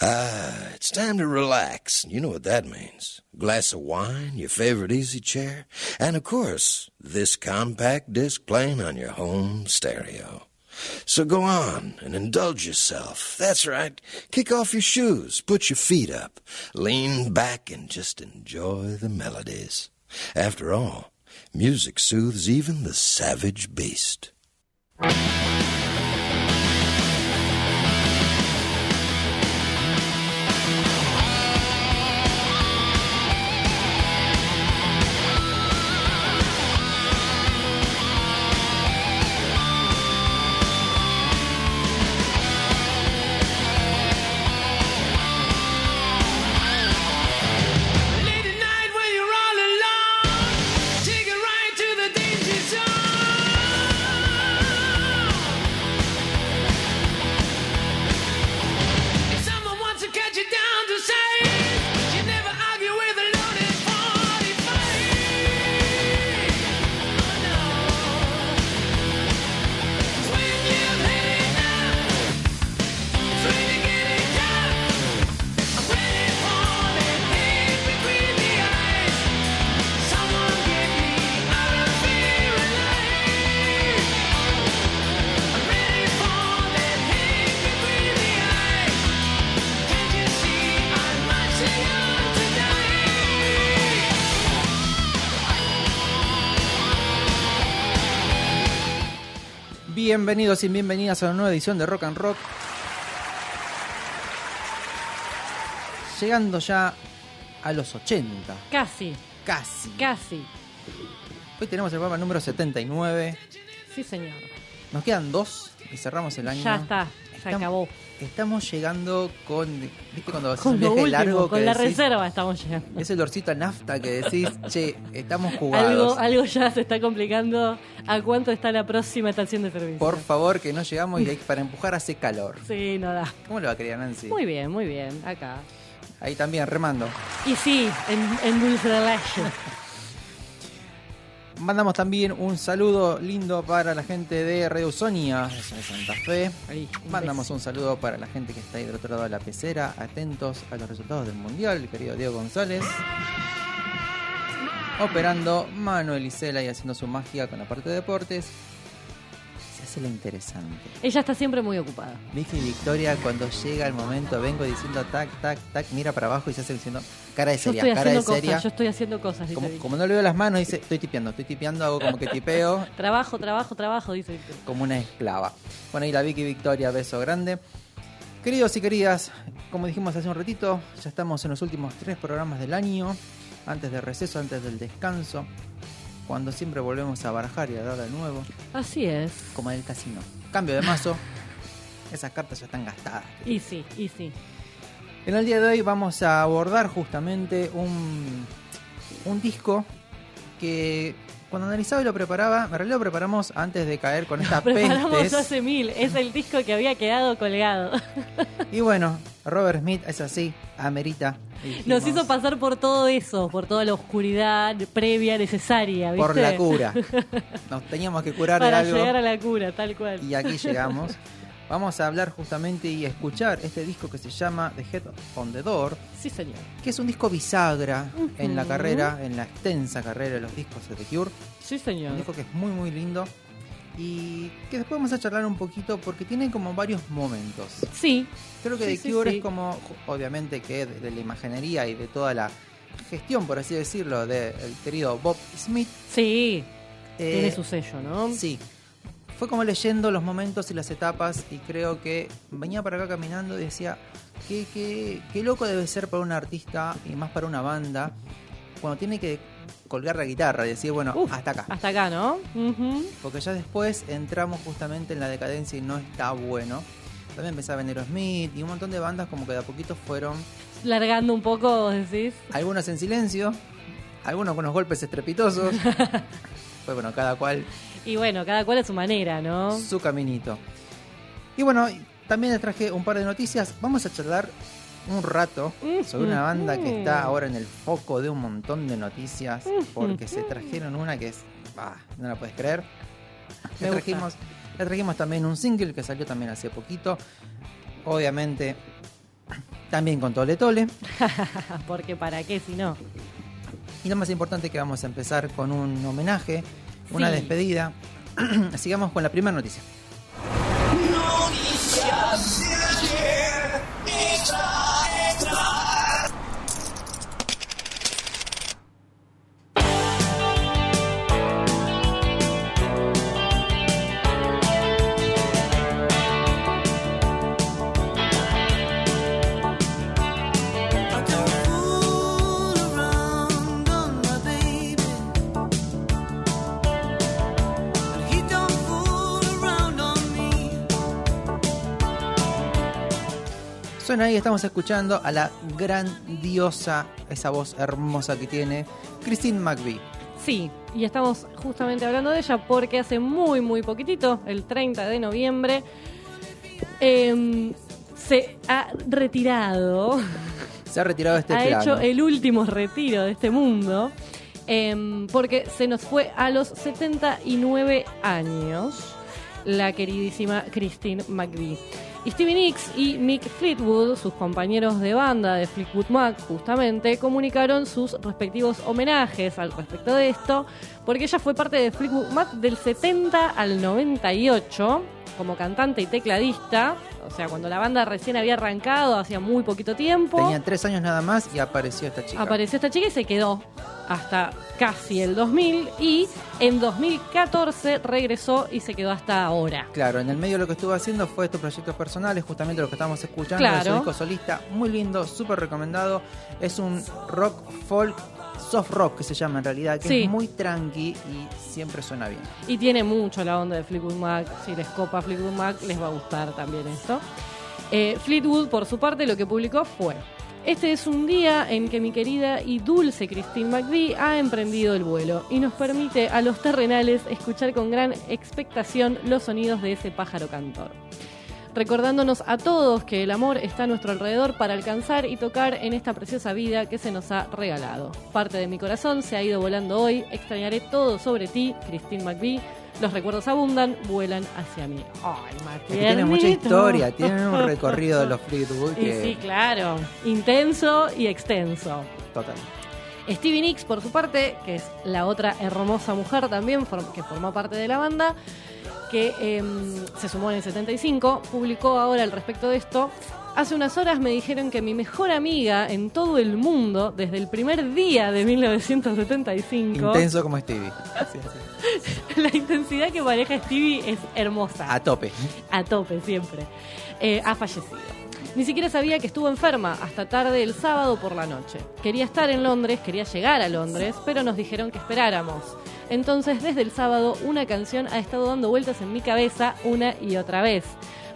Ah, it's time to relax. You know what that means. Glass of wine, your favorite easy chair, and of course, this compact disc playing on your home stereo. So go on and indulge yourself. That's right. Kick off your shoes, put your feet up, lean back, and just enjoy the melodies. After all, music soothes even the savage beast. Bienvenidos y bienvenidas a una nueva edición de Rock and Rock. Llegando ya a los 80, Casi, casi. casi. Hoy tenemos el programa número 79. Sí, señor. Nos quedan dos y cerramos el año. Ya está, se Estamos- acabó. Estamos llegando con. ¿Viste cuando haces un viaje último, largo? con que la decís- reserva estamos llegando. Ese olorcito a nafta que decís, che, estamos jugados. Algo, algo ya se está complicando. ¿A cuánto está la próxima estación de servicio? Por favor, que no llegamos y para empujar hace calor. Sí, no da. ¿Cómo lo va a querer Nancy? Muy bien, muy bien, acá. Ahí también, remando. Y sí, en, en Dulce de Leche. Mandamos también un saludo lindo para la gente de Radio Sonia de Santa Fe. Ahí, un Mandamos beso. un saludo para la gente que está ahí del otro lado de la pecera, atentos a los resultados del mundial, el querido Diego González. Operando Manuel Isela y haciendo su magia con la parte de deportes. Hace lo interesante. Ella está siempre muy ocupada. Vicky y Victoria, cuando llega el momento, vengo diciendo tac, tac, tac, mira para abajo y se hace diciendo cara de Yo seria, estoy cara de haciendo seria. cosas, yo estoy haciendo cosas, dice Como, Vicky. como no le veo las manos, dice, estoy tipeando, estoy tipeando, hago como que tipeo, Trabajo, trabajo, trabajo, dice Vicky. como una esclava. Bueno, ahí la Vicky Victoria, beso grande. Queridos y queridas, como dijimos hace un ratito, ya estamos en los últimos tres programas del año, antes del receso, antes del descanso, cuando siempre volvemos a barajar y a dar de nuevo, Así es. como en el casino. Cambio de mazo, esas cartas ya están gastadas. Y sí, y sí. En el día de hoy vamos a abordar justamente un, un disco que cuando analizaba y lo preparaba, en realidad lo preparamos antes de caer con esta Preparamos pestes. hace mil. Es el disco que había quedado colgado. Y bueno, Robert Smith es así, amerita. dijimos, Nos hizo pasar por todo eso, por toda la oscuridad previa necesaria, ¿viste? por la cura. Nos teníamos que curar de Para algo llegar a la cura, tal cual. y aquí llegamos. Vamos a hablar justamente y a escuchar este disco que se llama The Head on the Door, Sí, señor. que es un disco bisagra en la carrera, en la extensa carrera de los discos de The Cure. Sí, Un señor. disco que es muy muy lindo y que después vamos a charlar un poquito porque tiene como varios momentos. Sí, Creo que Sí, The sí, Cure sí. es como, obviamente que de, de la imaginería y de toda la gestión, por así decirlo, del querido Bob Smith. sí. eh, Tiene su sello, ¿no? Sí. Fue como leyendo los momentos y las etapas y creo que venía para acá caminando y decía, qué, qué, qué loco debe ser para un artista y más para una banda cuando tiene que colgar la guitarra y decir, bueno, Uf, hasta acá. Hasta acá, ¿no? Ujú. Porque ya después entramos justamente en la decadencia y no está bueno. También empezaba a Smith y un montón de bandas como que de a poquito fueron, Largando un poco, vos decís. algunos en silencio, algunos con unos golpes estrepitosos. pues bueno, cada cual Y bueno, cada cual a su manera, ¿no? su caminito. Y bueno, también les traje un par de noticias. Vamos a charlar un rato sobre una banda que está ahora en el foco de un montón de noticias porque se trajeron una que es... bah, no la puedes creer. Me Le gusta. Le trajimos también un single que salió también hace poquito. Obviamente también con Tole Tole. Porque para qué si no. Y lo más importante que vamos a empezar con un homenaje, una Sí. despedida. Sigamos con la primera noticia. I Ahí, estamos escuchando a la grandiosa, esa voz hermosa que tiene, Christine McVie. Sí, y estamos justamente hablando de ella porque hace muy, muy poquitito, el 30 de noviembre, em, se ha retirado, Se ha retirado de este ha plano. hecho el último retiro de este mundo, em, porque se nos fue a los 79 años la queridísima Christine McVie. Stevie Nicks y Mick Fleetwood, sus compañeros de banda de Fleetwood Mac, justamente, comunicaron sus respectivos homenajes al respecto de esto, porque ella fue parte de Fleetwood Mac del 70 al 98 como cantante y tecladista, o sea, cuando la banda recién había arrancado, hacía muy poquito tiempo. Tenía tres años nada más y apareció esta chica. Apareció esta chica y se quedó hasta casi el 2000 y en 2014 regresó y se quedó hasta ahora. Claro, en el medio lo que estuvo haciendo fue estos proyectos personales, justamente lo que estamos escuchando, Claro. de su disco solista, muy lindo, súper recomendado. Es un rock folk, soft rock que se llama en realidad, que Sí. es muy tranqui y siempre suena bien. Y tiene mucho la onda de Fleetwood Mac. Si les copa Fleetwood Mac, les va a gustar también esto. Eh, Fleetwood, por su parte, lo que publicó fue: Este es un día en que mi querida y dulce Christine McVie ha emprendido el vuelo y nos permite a los terrenales escuchar con gran expectación los sonidos de ese pájaro cantor. Recordándonos a todos que el amor está a nuestro alrededor para alcanzar y tocar en esta preciosa vida que se nos ha regalado. Parte de mi corazón se ha ido volando hoy, extrañaré todo sobre ti, Christine McVie. Los recuerdos abundan, vuelan hacia mí. Ay, Es que tiene mucha historia, tiene un recorrido de los Fleetwood que... sí, claro, intenso y extenso. Total. Stevie Nicks, por su parte, que es la otra hermosa mujer también que formó parte de la banda, que em, se sumó en el 75, publicó ahora al respecto de esto. Hace unas horas me dijeron que mi mejor amiga en todo el mundo, desde el primer día de 1975, Intenso como Stevie. Sí, sí. la intensidad que maneja Stevie es hermosa A tope. a tope siempre, eh, ha fallecido. Ni siquiera sabía que estuvo enferma hasta tarde el sábado por la noche. Quería estar en Londres, quería llegar a Londres, pero nos dijeron que esperáramos. Entonces, desde el sábado, una canción ha estado dando vueltas en mi cabeza una y otra vez.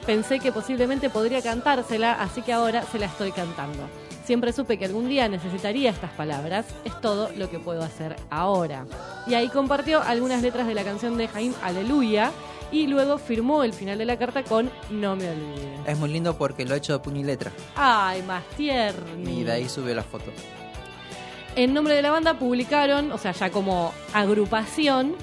Pensé que posiblemente podría cantársela, así que ahora se la estoy cantando. Siempre supe que algún día necesitaría estas palabras, es todo lo que puedo hacer ahora. Y ahí compartió algunas letras de la canción de Jaime Aleluya y luego firmó el final de la carta con No me olvides. Es muy lindo porque lo ha hecho de puño y letra. Ay, más tierno. Y de ahí sube la foto. En nombre de la banda publicaron, o sea, ya como agrupación,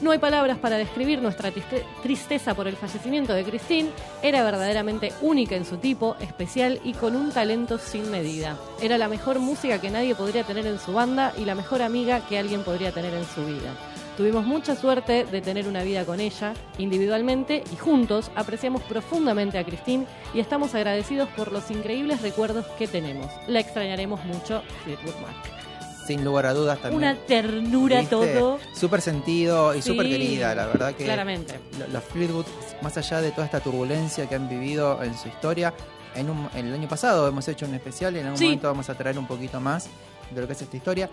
no hay palabras para describir nuestra triste- tristeza por el fallecimiento de Christine. Era verdaderamente única en su tipo, especial y con un talento sin medida. Era la mejor música que nadie podría tener en su banda y la mejor amiga que alguien podría tener en su vida. Tuvimos mucha suerte de tener una vida con ella, individualmente y juntos apreciamos profundamente a Christine y estamos agradecidos por los increíbles recuerdos que tenemos. La extrañaremos mucho, Fleetwood Mac. Sin lugar a dudas también. Una ternura ¿Viste? todo. Súper sentido y Sí, súper querida, la verdad que Claramente. lo- los Fleetwood, más allá de toda esta turbulencia que han vivido en su historia, en, un- en el año pasado hemos hecho un especial y en algún Sí. momento vamos a traer un poquito más de lo que es esta historia.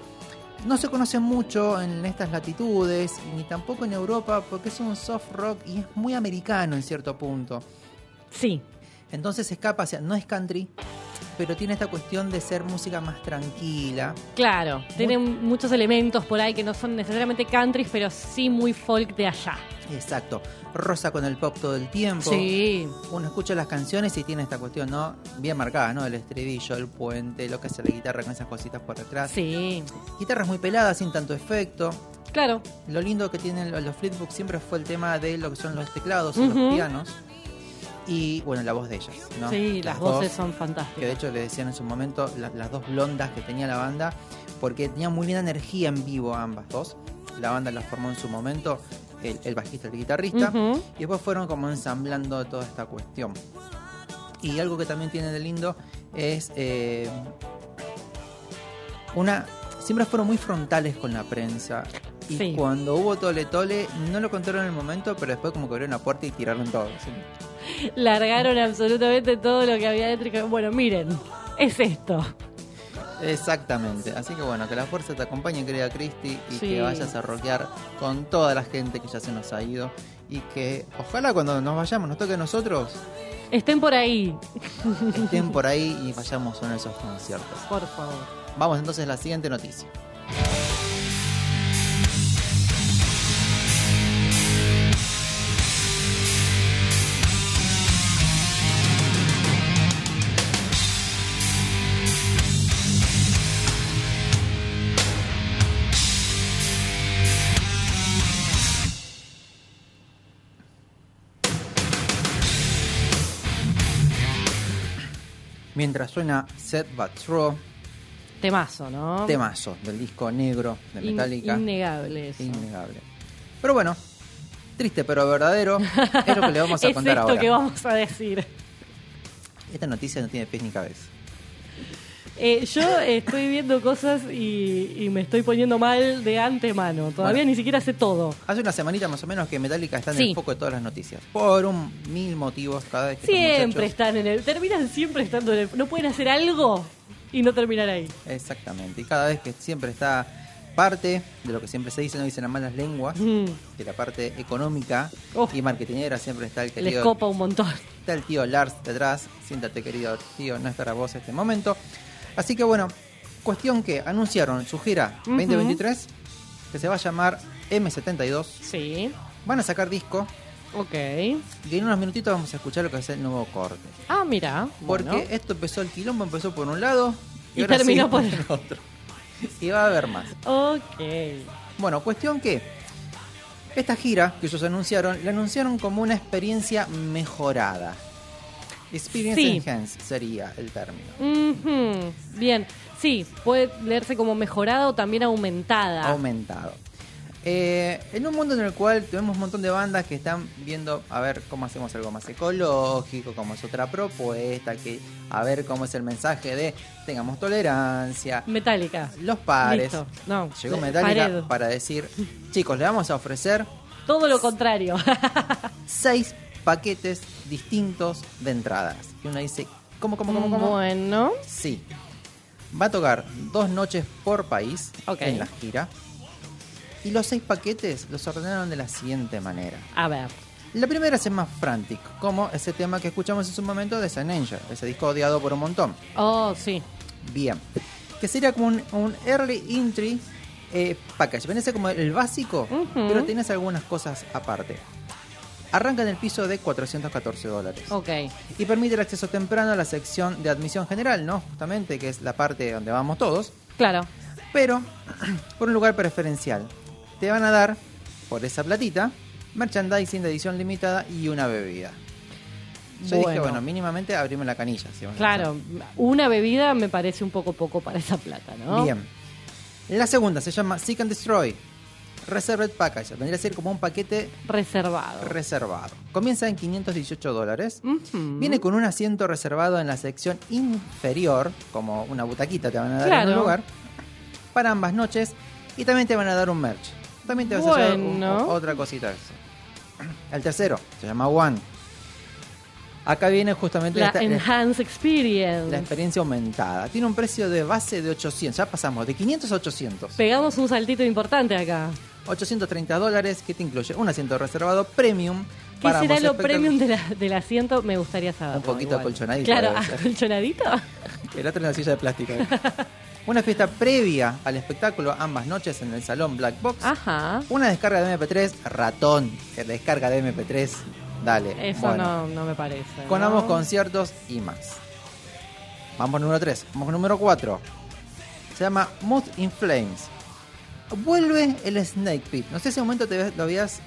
No se conoce mucho en estas latitudes, ni tampoco en Europa, porque es un soft rock y es muy americano en cierto punto. Sí, Entonces escapa hacia, no es country, pero tiene esta cuestión de ser música más tranquila. claro. Tiene muchos elementos por ahí que no son necesariamente country, pero sí muy folk de allá. Exacto. Rosa con el pop todo el tiempo. Sí. Uno escucha las canciones y tiene esta cuestión, ¿no? Bien marcada, ¿no? El estribillo, el puente, lo que hace la guitarra con esas cositas por detrás. Sí. Guitarras muy peladas, sin tanto efecto. Claro. Lo lindo que tienen los Fleetwood siempre fue el tema de lo que son los teclados y los pianos. Y bueno, la voz de ellas, ¿no? Sí, las, voces son Que de fantásticas. hecho le decían en su momento la- las dos blondas que tenía la banda, porque tenían muy buena energía en vivo ambas dos. La banda la formó en su momento el, el bajista y el guitarrista. Y después fueron como ensamblando toda esta cuestión. Y algo que también tiene de lindo es eh, una. Siempre fueron muy frontales con la prensa. Y Sí. cuando hubo tole tole, no lo contaron en el momento, pero después como que abrieron la puerta y tiraron todo. ¿sí? Largaron absolutamente todo lo que había dentro. Bueno, miren, es esto. Exactamente. Así que bueno, que la fuerza te acompañe, querida Cristi, y Sí. que vayas a rockear con toda la gente que ya se nos ha ido. Y que ojalá cuando nos vayamos, nos toque a nosotros, Estén por ahí, estén por ahí y vayamos a uno de esos conciertos. por favor. Vamos entonces a la siguiente noticia. Mientras suena Set But True, Temazo, ¿no? temazo del disco negro de In- Metallica. innegable eso. Innegable. Pero bueno, triste pero verdadero, es lo que le vamos a es contar esto ahora. que vamos a decir. Esta noticia no tiene pies ni cabeza. Eh, yo estoy viendo cosas y, y me estoy poniendo mal de antemano. Todavía Bueno. ni siquiera sé todo. Hace una semanita más o menos que Metallica está en Sí. el foco de todas las noticias. Por un mil motivos cada vez que Siempre muchachos- están en el. Terminan siempre estando en el. No pueden hacer algo y no terminar ahí. Exactamente. Y cada vez que siempre está parte de lo que siempre se dice, no dicen las malas lenguas, Mm, de la parte económica Oh. y marketingera siempre está el les querido copa un montón. Está el tío Lars detrás. Siéntate, querido tío, no es para vos este momento. Así que bueno, cuestión que anunciaron su gira Ujú. 2023, que se va a llamar M72. Sí. Van a sacar disco Ok. y en unos minutitos vamos a escuchar lo que es el nuevo corte. Ah, mira. Porque bueno. esto empezó, el quilombo empezó por un lado y, Y ahora terminó por el- otro. Y va a haber más. Ok. Bueno, cuestión que esta gira que ellos anunciaron, la anunciaron como una experiencia mejorada. Experience Sí. Enhanced sería el término. Bien. Sí, puede leerse como mejorada o también aumentada. aumentado. Eh, en un mundo en el cual tenemos un montón de bandas que están viendo a ver cómo hacemos algo más ecológico, cómo es otra propuesta, que a ver cómo es el mensaje de tengamos tolerancia, Metálica. los pares. Listo. No, Llegó Metallica para decir, chicos, le vamos a ofrecer Todo lo contrario. seis paquetes distintos de entradas. Y uno dice, ¿cómo, cómo, cómo, cómo? Bueno. Sí. Va a tocar dos noches por país Ok. en la gira. Y los seis paquetes los ordenaron de la siguiente manera. A ver. La primera es más Frantic, como ese tema que escuchamos en su momento de San Angel, ese disco odiado por un montón. Oh, sí. Bien. Que sería como un, un early entry eh, package. Venía como el básico, Ujú. pero tienes algunas cosas aparte. Arranca en el piso de 414 dólares. Ok. Y permite el acceso temprano a la sección de admisión general, ¿no? Justamente, que es la parte donde vamos todos. Claro. Pero por un lugar preferencial. Te van a dar, por esa platita, merchandising de edición limitada y una bebida. Yo dije, Bueno. mínimamente abrimos la canilla. si Claro. Una bebida me parece un poco poco para esa plata, ¿no? Bien. La segunda se llama Seek and Destroy. Reserved Package. Vendría a ser como un paquete Reservado. reservado. Comienza en 518 dólares. Viene con un asiento reservado en la sección inferior, como una butaquita te van a dar en un lugar, para ambas noches. Y también te van a dar un merch. También te vas a un- o- otra cosita. El tercero se llama One. Acá viene justamente La esta- Enhanced Experience. la experiencia aumentada. Tiene un precio de base de 800. Ya pasamos de 500 a 800. Pegamos un saltito importante acá. 830 dólares que te incluye un asiento reservado premium. ¿Qué para será lo premium de la- del asiento? Me gustaría saber. Un poquito acolchonadito Claro, acolchonadito. El otro en la silla de plástico. Una fiesta previa al espectáculo ambas noches en el salón Black Box. Ajá. Una descarga de MP3, ratón. Descarga de MP3. Dale. Eso bueno, no, no me parece. Con ¿no? ambos conciertos y más. Vamos número 3. Vamos número 4. Se llama Mood in Flames. Vuelve el Snake Pit. No sé si en un momento te lo habías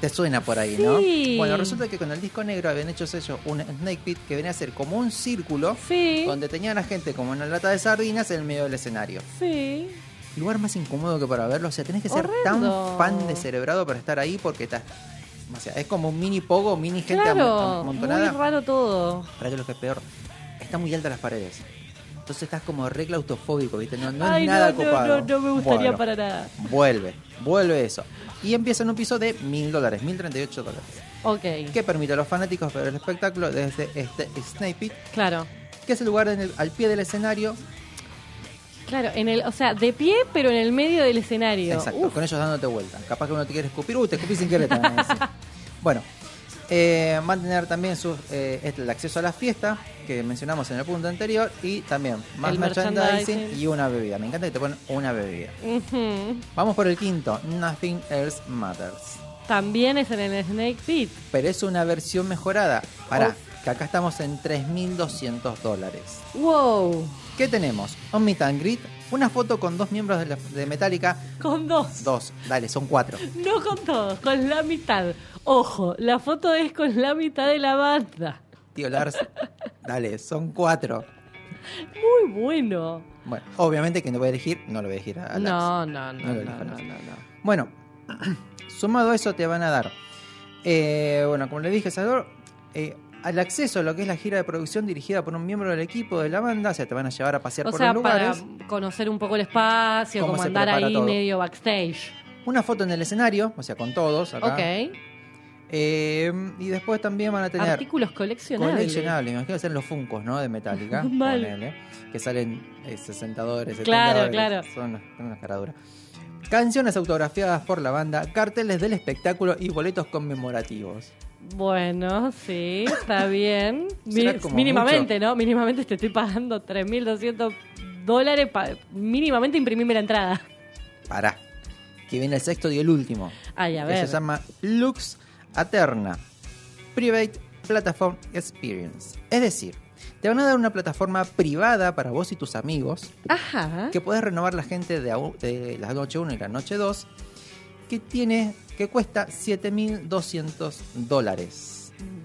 Te suena por ahí, ¿no? Sí. Bueno, resulta que con el disco negro habían hecho ellos un Snake Pit que venía a ser como un círculo Sí. donde tenían a gente como una lata de sardinas en el medio del escenario. Sí. Lugar más incómodo que para verlo, o sea, tenés que ser Horrendo. tan fan de cerebrado para estar ahí porque estás... O sea, es como un mini pogo, mini gente Claro, amon- muy amontonada. raro todo. Para que lo que es peor, está muy alta las paredes. Entonces estás como re claustrofóbico, ¿viste? No, no Ay, es nada no, copado. no, me gustaría Bueno, para nada. Vuelve, vuelve eso. Y empieza en un piso de mil dólares, mil treinta y ocho dólares. Ok, Que permite a los fanáticos ver el espectáculo desde este Snake Pit, claro. que es el lugar en el- al pie del escenario. Claro, en el, o sea, de pie, pero en el medio del escenario. Exacto, Uf, con ellos dándote vuelta. Capaz que uno te quiere escupir, uy, te escupí sin querer. bueno, eh, van a tener también sus, eh, este, el acceso a la fiesta, que mencionamos en el punto anterior, y también más El merchandising, merchandising. y una bebida. Me encanta que te ponen una bebida. Vamos por el quinto, Nothing Else Matters. También es en el Snake Pit. Pero es una versión mejorada. Para, Oh. que acá estamos en 3.200 dólares. Wow, ¿Qué tenemos? Un meet and greet, una foto con dos miembros de, la- de Metallica. con dos. Dos, dale, son cuatro. No con todos, con la mitad. Ojo, la foto es con la mitad de la banda. Tío Lars, dale, son cuatro. Muy bueno. Bueno, obviamente que no voy a elegir, no lo voy a elegir a Lars. No, no, no, No no, no, no, Lars. no. Bueno, sumado a eso te van a dar, eh, bueno, como le dije, Salvador, eh, al acceso a lo que es la gira de producción dirigida por un miembro del equipo de la banda, o sea, te van a llevar a pasear O por sea, los para lugares. conocer un poco el espacio, como andar ahí todo. medio backstage. Una foto en el escenario, o sea, con todos acá. Ok. Eh, y después también van a tener Artículos coleccionables. coleccionables, imagino que sean los Funcos, ¿no? De Metallica, Vale. ponele, que salen eh, 60 dólares, 70 Claro, claro. Son son unas caraduras. Canciones autografiadas por la banda, carteles del espectáculo y boletos conmemorativos. Bueno, sí, está bien. Mínimamente, ¿no? Mínimamente te estoy pagando 3.200 dólares para mínimamente imprimirme la entrada. Pará, que viene el sexto y el último, Ay, a que ver. se llama Lux Aterna Private Platform Experience. Es decir, te van a dar una plataforma privada para vos y tus amigos Ajá. que puedes renovar la gente de, de la noche 1 y la noche 2, que tiene que cuesta 7.200 dólares.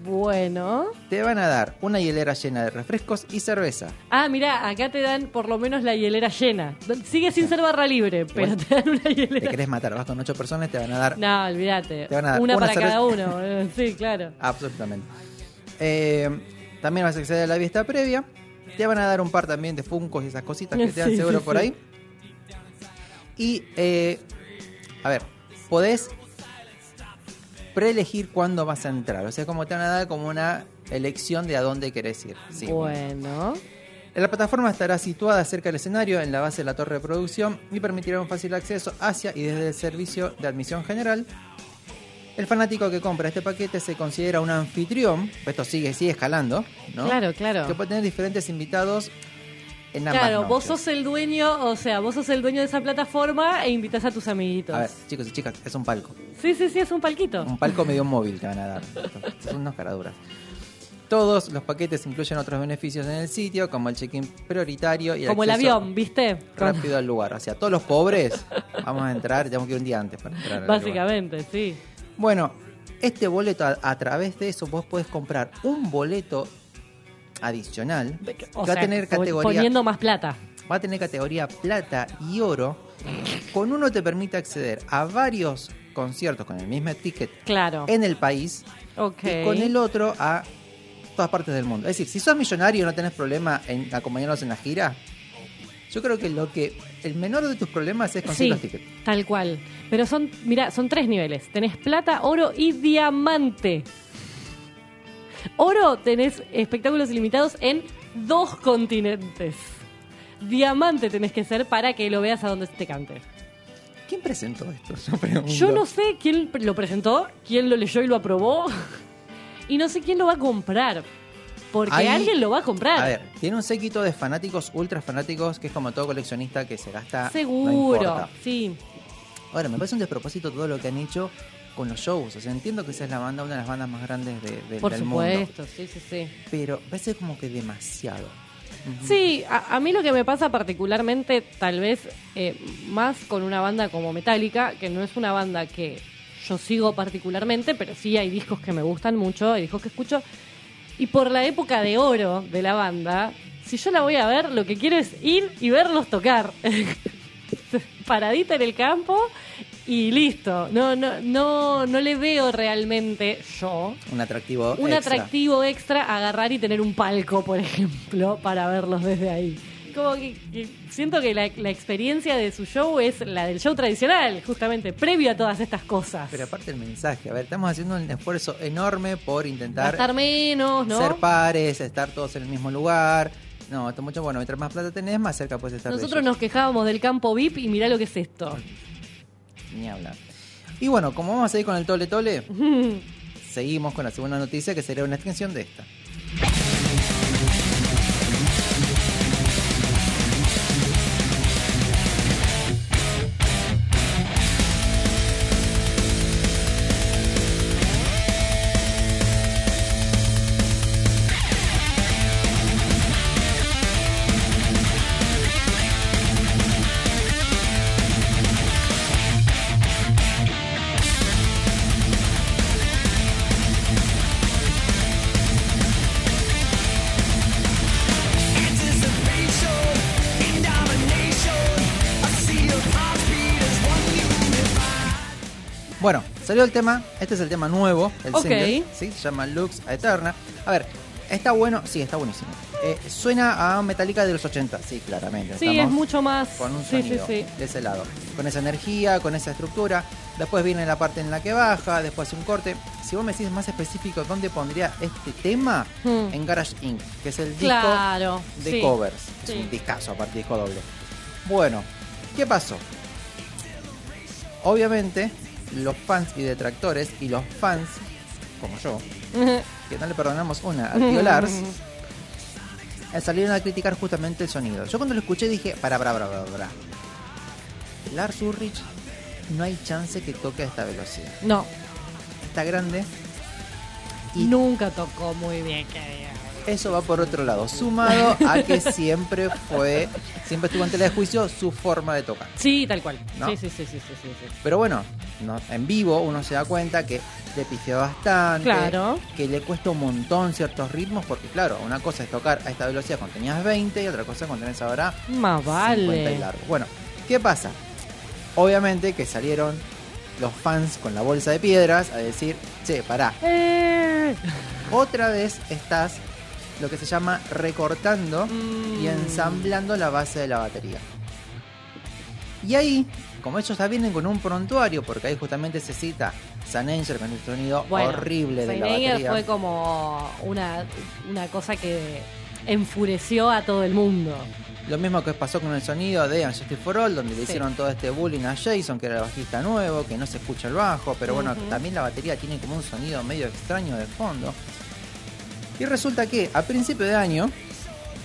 Bueno. Te van a dar una hielera llena de refrescos y cerveza. Ah, mira, acá te dan por lo menos la hielera llena. Sigue sin ser barra libre, pero te dan una Te hielera. querés matar, vas con 8 personas, te van a dar No, olvídate. Te van a dar Una, una para cerveza. cada uno. Sí, claro. absolutamente. Eh, también vas a acceder a la vista previa. Te van a dar un par también de funcos y esas cositas que te dan seguro sí, por sí. ahí. Y, eh, a ver, podés preelegir cuándo vas a entrar. O sea, como te van a dar como una elección de a dónde querés ir. Sí. Bueno. La plataforma estará situada cerca del escenario, en la base de la torre de producción, y permitirá un fácil acceso hacia y desde el servicio de admisión general. El fanático que compra este paquete se considera un anfitrión, esto sigue, sigue escalando, ¿no? Claro, claro. Que puede tener diferentes invitados en ambas Claro, vos sos el dueño, o sea, vos sos el dueño de esa plataforma e invitas a tus amiguitos. A ver, chicos y chicas, es un palco. Sí, sí, sí, es un palquito. Un palco medio móvil te van a dar. Son unas caraduras. Todos los paquetes incluyen otros beneficios en el sitio, como el check-in prioritario y Como el acceso avión, ¿viste? rápido al lugar. O sea, todos los pobres vamos a entrar, tenemos que ir un día antes para entrar. al lugar. Básicamente, sí. Bueno, este boleto, a, a través de eso, vos podés comprar un boleto adicional que va sea, a tener categoría poniendo más plata. va a tener categoría plata y oro. Con uno te permite acceder a varios conciertos con el mismo ticket Claro. en el país y con el otro a todas partes del mundo. Es decir, si sos millonario y no tenés problema en acompañarnos en la gira, yo creo que lo que el menor de tus problemas es conseguir Sí, los tickets. tal cual. Pero son, mira, son tres niveles. Tenés plata, oro y diamante. Oro tenés espectáculos ilimitados en dos continentes. Diamante tenés que ser para que lo veas a donde te cante. ¿Quién presentó esto? Yo, no sé quién lo presentó, quién lo leyó y lo aprobó. Y no sé quién lo va a comprar. Porque Hay- alguien lo va a comprar. A ver, tiene un séquito de fanáticos, ultra fanáticos, que es como todo coleccionista que se gasta. Seguro, sí. Ahora, me parece un despropósito todo lo que han hecho con los shows. O sea, entiendo que esa es la banda, una de las bandas más grandes de- de- Por del mundo. supuesto, sí, sí, sí. Pero parece como que demasiado. Sí, a, a mí lo que me pasa particularmente, tal vez eh, más con una banda como Metallica, que no es una banda que yo sigo particularmente, pero sí hay discos que me gustan mucho, hay discos que escucho. Y por la época de oro de la banda, si yo la voy a ver, lo que quiero es ir y verlos tocar. Paradita en el campo y listo. No, no, no, no le veo realmente yo Un atractivo. un extra. atractivo extra agarrar y tener un palco, por ejemplo, para verlos desde ahí. Como que, que siento que la, la experiencia de su show es la del show tradicional, justamente, previo a todas estas cosas. Pero aparte el mensaje, a ver, estamos haciendo un esfuerzo enorme por intentar Gastar menos, ¿no? ser pares, estar todos en el mismo lugar. No, esto mucho bueno, mientras más plata tenés, más cerca puedes estar de Nosotros ellos. nos quejábamos del campo VIP y mirá lo que es esto. Ni hablar. Y bueno, como vamos a ir con el tole tole, seguimos con la segunda noticia que sería una extensión de esta. Salió el tema, este es el tema nuevo, el Ok. single, ¿sí? se llama Lux Eterna. A ver, está bueno, sí, está buenísimo. Eh, suena a Metallica de los 80, sí, claramente. Sí, estamos es mucho más. Con un sí, sí, sonido sí. de ese lado, con esa energía, con esa estructura. Después viene la parte en la que baja, después un corte. Si vos me decís más específico dónde pondría este tema, Hmm. en Garage Inc., que es el disco Claro. de sí. covers. Es Sí. un discazo, aparte disco doble. Bueno, ¿qué pasó? Obviamente, los fans y detractores, y los fans, como yo, que no le perdonamos una al tío Lars, eh, salieron a criticar justamente el sonido. Yo cuando lo escuché dije, para, para, para, para. Lars Ulrich no hay chance que toque a esta velocidad. No, Está grande y nunca tocó muy bien, que. Eso va por otro lado, sumado a que siempre fue, siempre estuvo en tela de juicio su forma de tocar. Sí, tal cual. No. Sí, sí, sí, sí, sí, sí. Pero bueno, no- en vivo uno se da cuenta que le pifió bastante, Claro. que le cuesta un montón ciertos ritmos, porque claro, una cosa es tocar a esta velocidad cuando tenías 20 y otra cosa cuando tenés ahora Más 50 y vale. largo. Bueno, ¿qué pasa? Obviamente que salieron los fans con la bolsa de piedras a decir, che, pará, Eh. otra vez estás lo que se llama recortando Mm. y ensamblando la base de la batería. Y ahí, como ellos ya vienen con un prontuario, porque ahí justamente se cita San Angel con el sonido Bueno, horrible de la Anger batería. fue como una, una cosa que enfureció a todo el mundo. Lo mismo que pasó con el sonido de Unjustice for All, donde le Sí. hicieron todo este bullying a Jason, que era el bajista nuevo, que no se escucha el bajo, pero bueno, también la batería tiene como un sonido medio extraño de fondo. Y resulta que a principio de año,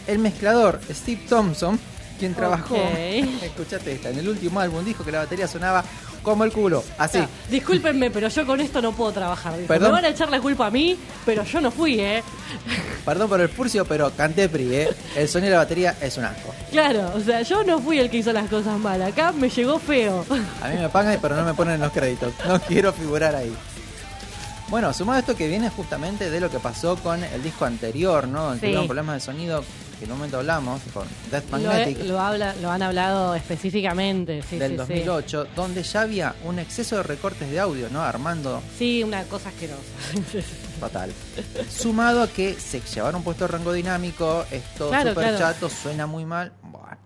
el mezclador Steve Thompson, quien trabajó, escuchate esta, en el último álbum dijo que la batería sonaba como el culo, así. Ah, discúlpenme, pero yo con esto no puedo trabajar. Dijo, Perdón. Me van a echar la culpa a mí, pero yo no fui, ¿eh? Perdón por el furcio, pero canté pri, ¿eh? El sonido de la batería es un asco. Claro, o sea, yo no fui el que hizo las cosas mal. Acá me llegó feo. A mí me pagan, pero no me ponen en los créditos. No quiero figurar ahí. Bueno, sumado a esto que viene justamente de lo que pasó con el disco anterior, ¿no? Donde Sí. Tuvieron problemas de sonido, que en un momento hablamos, con Death Lo, Magnetic he- lo habla, lo han hablado específicamente, sí, del sí, 2008, donde ya había un exceso de recortes de audio, ¿no? Armando sí. Una cosa asquerosa. fatal. Sumado a que se llevaron puesto rango dinámico, es todo Claro, súper claro. chato, suena muy mal. Buah.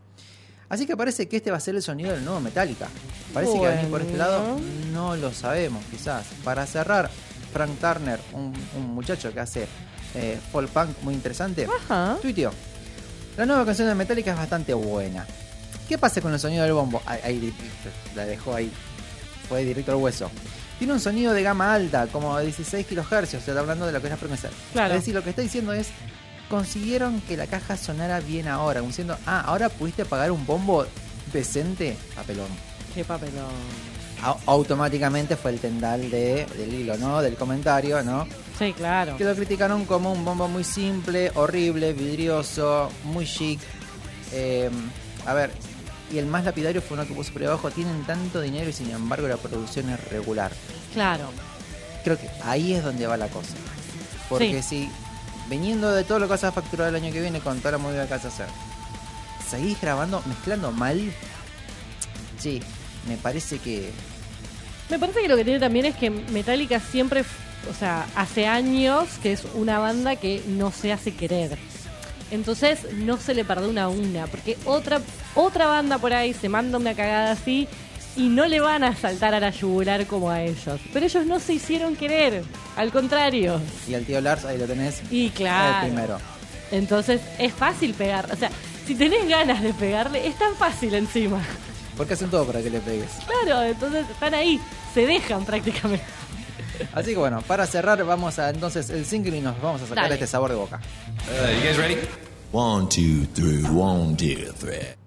Así que parece que este va a ser el sonido del nuevo Metallica. Parece que va a venir por este lado, Bueno. no lo sabemos, quizás. Para cerrar, Frank Turner, un, un muchacho que hace eh, folk punk muy interesante, Ajá. tuiteó. La nueva canción de Metallica es bastante buena. ¿Qué pasa con el sonido del bombo? Ahí, ahí, la dejó ahí. Fue directo al hueso. Tiene un sonido de gama alta, como de 16 kHz, o sea, hablando de lo que la frecuencia. Claro. Es decir, lo que está diciendo es, consiguieron que la caja sonara bien ahora, diciendo, ah, ahora pudiste pagar un bombo decente, papelón. Qué papelón. Au- automáticamente fue el tendal de, del hilo, ¿no? Del comentario, ¿no? Sí, claro. Que lo criticaron como un bombo muy simple, horrible, vidrioso, muy chic. Eh, a ver, y el más lapidario fue uno que puso por abajo, tienen tanto dinero y sin embargo la producción es regular. Claro. Creo que ahí es donde va la cosa. Porque si, viniendo de todo lo que vas a facturar el año que viene con toda la movida que vas a hacer, seguís grabando, mezclando mal, sí, me parece que Me parece que lo que tiene también es que Metallica siempre, o sea, hace años que es una banda que no se hace querer. Entonces no se le perdona a una, porque otra otra banda por ahí se manda una cagada así y no le van a saltar a la yugular como a ellos. Pero ellos no se hicieron querer, al contrario. Y al tío Lars, ahí lo tenés. Y claro. El primero. Entonces es fácil pegar. O sea, si tenés ganas de pegarle, es tan fácil encima. Porque hacen todo para que le pegues. Claro, entonces están ahí, se dejan prácticamente. Así que bueno, para cerrar, vamos a entonces el single y nos vamos a sacar Dale. este sabor de boca. Uh, you guys ready? One, two, three, one, two, three.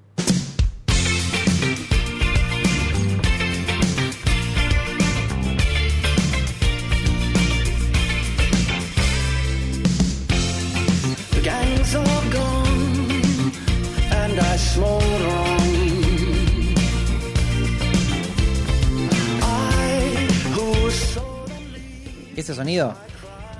Ese sonido,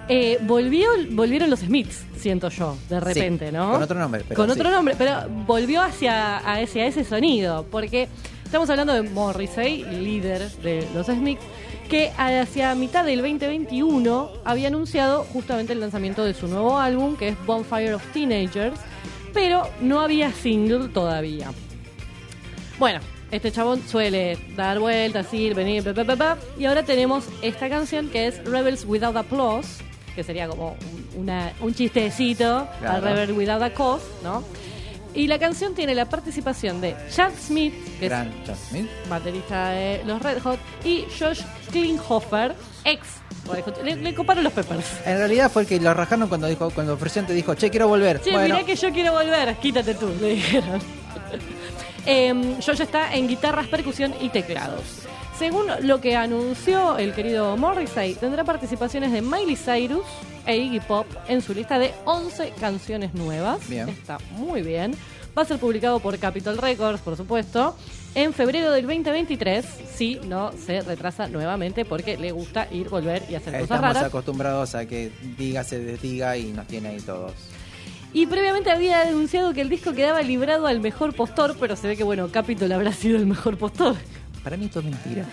Eh, volvió, volvieron los Smiths, siento yo, de repente, Sí, ¿no? con otro nombre, pero Con sí. otro nombre, pero volvió hacia, a ese, a ese sonido, porque estamos hablando de Morrissey, líder de los Smiths, que hacia mitad del 2021 había anunciado justamente el lanzamiento de su nuevo álbum, que es Bonfire of Teenagers, pero no había single todavía. Bueno, este chabón suele dar vueltas, ir, venir, pa, pa, pa, y ahora tenemos esta canción que es Rebels Without Applause, que sería como un, una- un chistecito Claro. al Rebel Without a Cause, ¿no? Y la canción tiene la participación de Chad Smith, que gran es Chad Smith. baterista de los Red Hot, y Josh Klinghoffer, ex. Red Hot. Le, le coparon los Peppers. En realidad fue el que lo rajaron cuando dijo, cuando Presente dijo, che, quiero volver. Che, bueno, mirá que yo quiero volver, quítate tú, le dijeron. Em, Josh está en guitarras, percusión y teclados. Según lo que anunció el querido Morrissey, tendrá participaciones de Miley Cyrus e Iggy Pop en su lista de 11 canciones nuevas. Bien. Está muy bien. Va a ser publicado por Capitol Records, por supuesto, en febrero del 2023, si no se retrasa nuevamente porque le gusta ir, volver y hacer cosas estamos raras. acostumbrados a que diga se desdiga y nos tiene ahí todos. Y previamente había denunciado que el disco quedaba librado al mejor postor, pero se ve que, bueno, Capitol habrá sido el mejor postor. Para mí esto es mentira.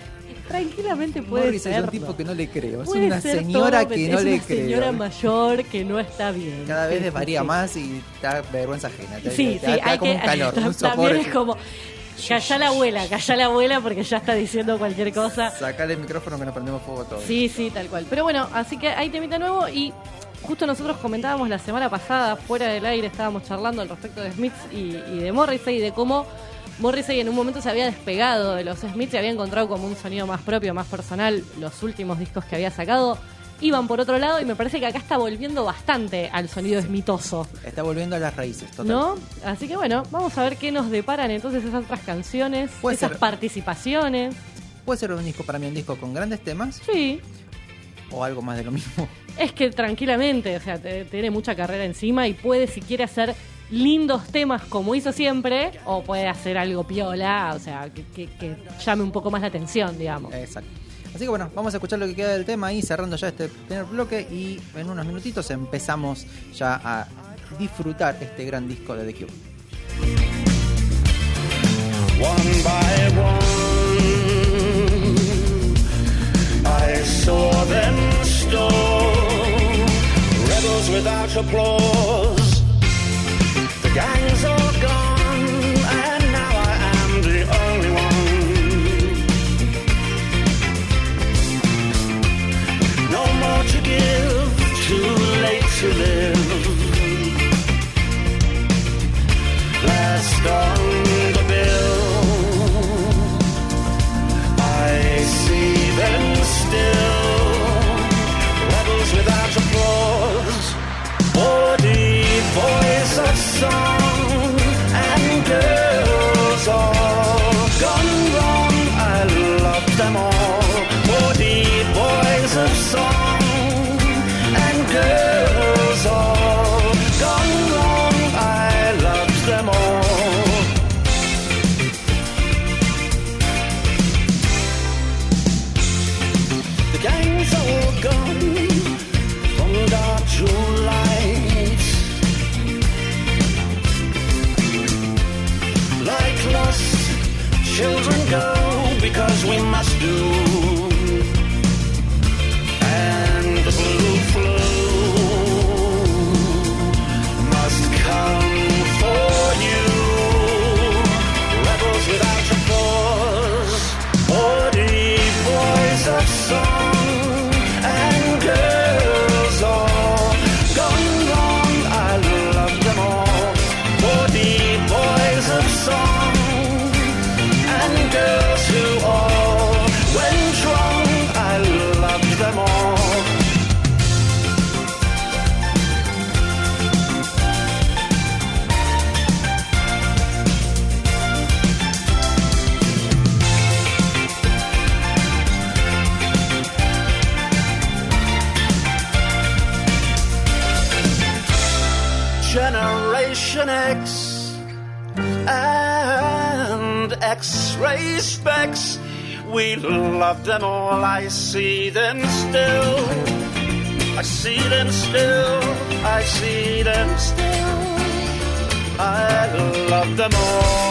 Tranquilamente puede Morris ser. es un tipo que no le creo. Es Puede una ser señora todo, que es no le una creo. señora mayor que no está bien. Cada vez Sí, les sí, varía sí. más y da vergüenza ajena. Te- Sí, te- sí, te da hay como que. un calor, un también es como. Callá la abuela, callá la abuela porque ya está diciendo cualquier cosa. Sacale el micrófono que nos prendemos fuego todos. Sí, sí, tal cual. Pero bueno, así que hay temita nuevo y justo nosotros comentábamos la semana pasada, fuera del aire, estábamos charlando al respecto de Smiths y, y de Morrissey y de cómo Morrissey en un momento se había despegado de los Smiths y había encontrado como un sonido más propio, más personal. Los últimos discos que había sacado iban por otro lado y me parece que acá está volviendo bastante al sonido smitoso. Está volviendo a las raíces, total. ¿No? Así que bueno, vamos a ver qué nos deparan entonces esas otras canciones, Puede esas ser. participaciones. Puede ser un disco para mí, un disco con grandes temas Sí, o algo más de lo mismo. Es que tranquilamente, o sea, te- tiene mucha carrera encima y puede si quiere hacer lindos temas como hizo siempre, o puede hacer algo piola, o sea, que, que- que llame un poco más la atención, digamos. Exacto. Así que bueno, vamos a escuchar lo que queda del tema y cerrando ya este primer bloque y en unos minutitos empezamos ya a disfrutar este gran disco de The Cube. One by one, I saw them stole. Rebels without applause. The gang's all gone, and now I am the only one. No more to give, too late to live. last on We love them all. I see them still. I see them still. I see them still. I love them all.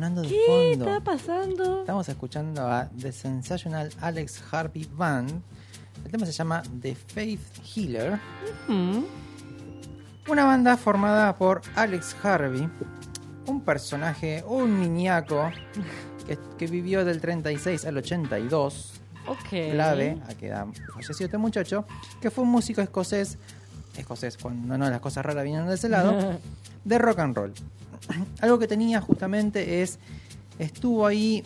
Sonando de ¿Qué fondo? está pasando? Estamos escuchando a The Sensational Alex Harvey Band. El tema se llama The Faith Healer. Una banda formada por Alex Harvey, un personaje, un niñaco que, que vivió del 36 al 82, Ok. clave a que da falleció este muchacho, que fue un músico escocés, escocés, cuando no las cosas raras vienen de ese lado, de rock and roll. Algo que tenía justamente es, estuvo ahí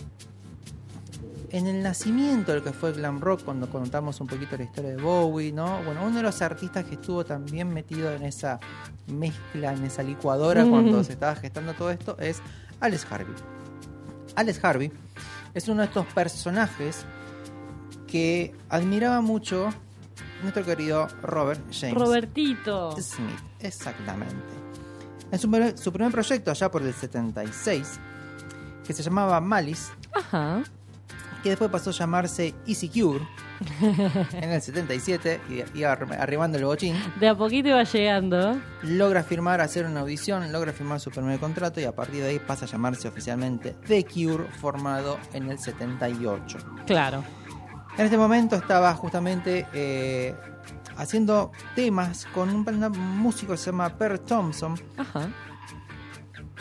en el nacimiento del que fue el glam rock, cuando contamos un poquito la historia de Bowie, ¿no? Bueno, uno de los artistas que estuvo también metido en esa mezcla, en esa licuadora Mm. cuando se estaba gestando todo esto, es Alex Harvey. Alex Harvey es uno de estos personajes que admiraba mucho nuestro querido Robert James Robertito. Smith, exactamente. En su, primer- su primer proyecto, allá por el 76, que se llamaba Malice, Ajá. que después pasó a llamarse Easy Cure en el 77, y iba arri- arribando el bochín, De a poquito iba llegando. logra firmar, hacer una audición, logra firmar su primer contrato y a partir de ahí pasa a llamarse oficialmente The Cure, formado en el 78. Claro. En este momento estaba justamente eh, haciendo temas con un, músico que se llama Per Thompson, Ajá.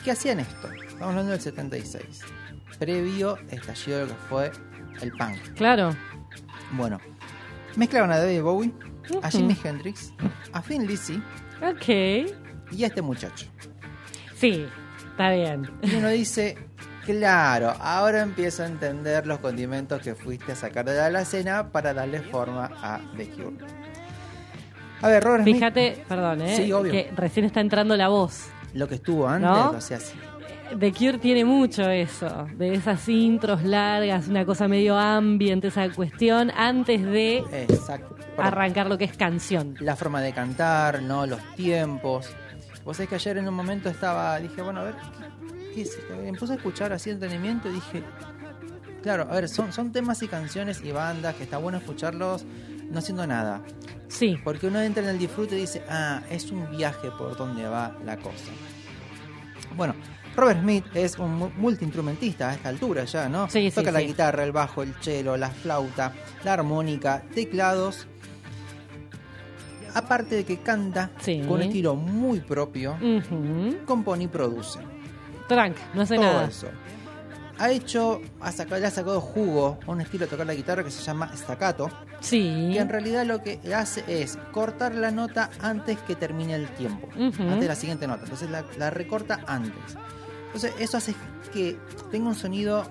que hacían esto. Estamos hablando del 76, previo estallido de lo que fue el punk. Claro. Bueno, mezclaron a David Bowie, a. Jimi Hendrix, a Thin Lizzy Ok. y este muchacho. Sí, está bien. Y uno dice, claro, ahora empiezo a entender los condimentos que fuiste a sacar de la alacena para darle forma a The Cure. A ver, Robert Smith, Fíjate, perdón, ¿eh? Sí, obvio. que recién está entrando la voz. lo que estuvo antes, ¿No? o sea, sí. The Cure tiene mucho eso, de esas intros largas, una cosa medio ambient, esa cuestión, antes de Exacto. Arrancar lo que es canción. la forma de cantar, ¿no? Los tiempos. Vos sabés que ayer en un momento estaba, dije, bueno, a ver, ¿qué, es esto? Me puse a escuchar así entretenimiento y dije, claro, a ver, son, son temas y canciones y bandas que está bueno escucharlos no haciendo nada. Sí, Porque uno entra en el disfrute y dice, ah, es un viaje por donde va la cosa. Bueno, Robert Smith es un mu- multiinstrumentista a esta altura ya, ¿no? Sí, sí, Toca la sí. guitarra, el bajo, el cello, la flauta, la armónica, teclados. Aparte de que canta con un estilo muy propio, compone y produce. trank, no hace Todo nada. eso. Ha hecho, ha sacado, le ha sacado jugo a un estilo de tocar la guitarra que se llama staccato, Sí, que en realidad lo que hace es cortar la nota antes que termine el tiempo, antes de la siguiente nota. Entonces la, la recorta antes. Entonces eso hace que tenga un sonido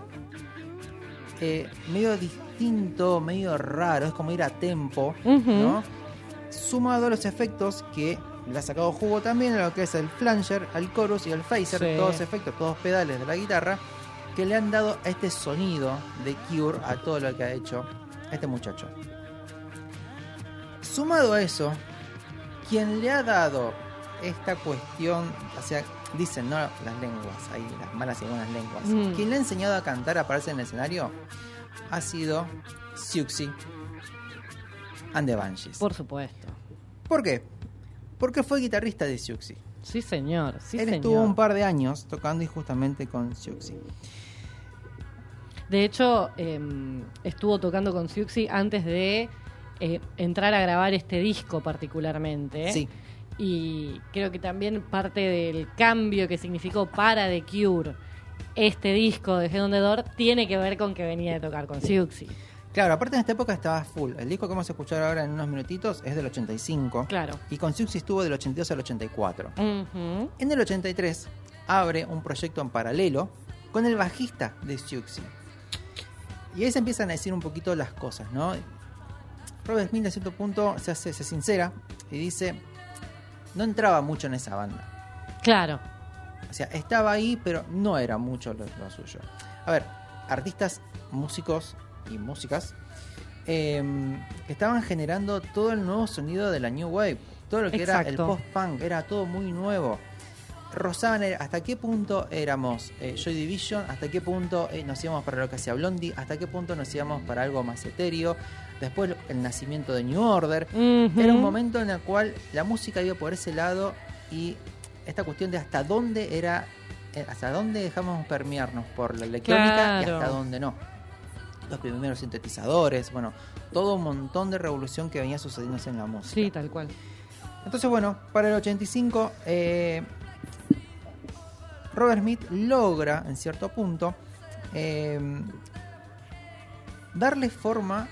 eh, medio distinto, medio raro, es como ir a tempo. ¿no? Sumado a los efectos que le ha sacado jugo también a lo que es el flanger, el chorus y el phaser, Sí. todos efectos, todos pedales de la guitarra, que le han dado este sonido de Cure a todo lo que ha hecho este muchacho. Sumado a eso, quien le ha dado esta cuestión, o sea, dicen no las lenguas, ahí las malas y buenas lenguas, Mm. quien le ha enseñado a cantar, a pararse en el escenario, ha sido Siouxsie and the Banshees. por supuesto. ¿Por qué? Porque fue guitarrista de Siouxsie. Sí, señor. Sí, Él señor. estuvo un par de años tocando y justamente con Siouxsie. De hecho, eh, estuvo tocando con Siouxsie antes de eh, entrar a grabar este disco particularmente. Sí. Y creo que también parte del cambio que significó para The Cure este disco de Head on the Door tiene que ver con que venía de tocar con Siouxsie. Claro, aparte en esta época estaba full. El disco que vamos a escuchar ahora en unos minutitos es del 85. Claro. Y con Siouxsie estuvo del 82 al 84. Ujú. En el 83 abre un proyecto en paralelo con el bajista de Siouxsie. Y ahí se empiezan a decir un poquito las cosas, ¿no? Robert Smith a cierto punto se hace se sincera y dice, no entraba mucho en esa banda. Claro. O sea, estaba ahí, pero no era mucho lo, lo suyo. A ver, artistas, músicos y músicas eh, que estaban generando todo el nuevo sonido de la New Wave. Todo lo que era el post-punk, era todo muy nuevo. Rosaban el- hasta qué punto éramos eh, Joy Division, hasta qué punto eh, nos íbamos para lo que hacía Blondie, hasta qué punto nos íbamos para algo más etéreo. Después el nacimiento de New Order. Era un momento en el cual la música iba por ese lado y esta cuestión de hasta dónde era, eh, hasta dónde dejamos permearnos por la electrónica y hasta dónde no. Los primeros sintetizadores, bueno, todo un montón de revolución que venía sucediéndose en la música. Sí, tal cual. Entonces, bueno, para el 85, eh, Robert Smith logra, en cierto punto, eh, darle forma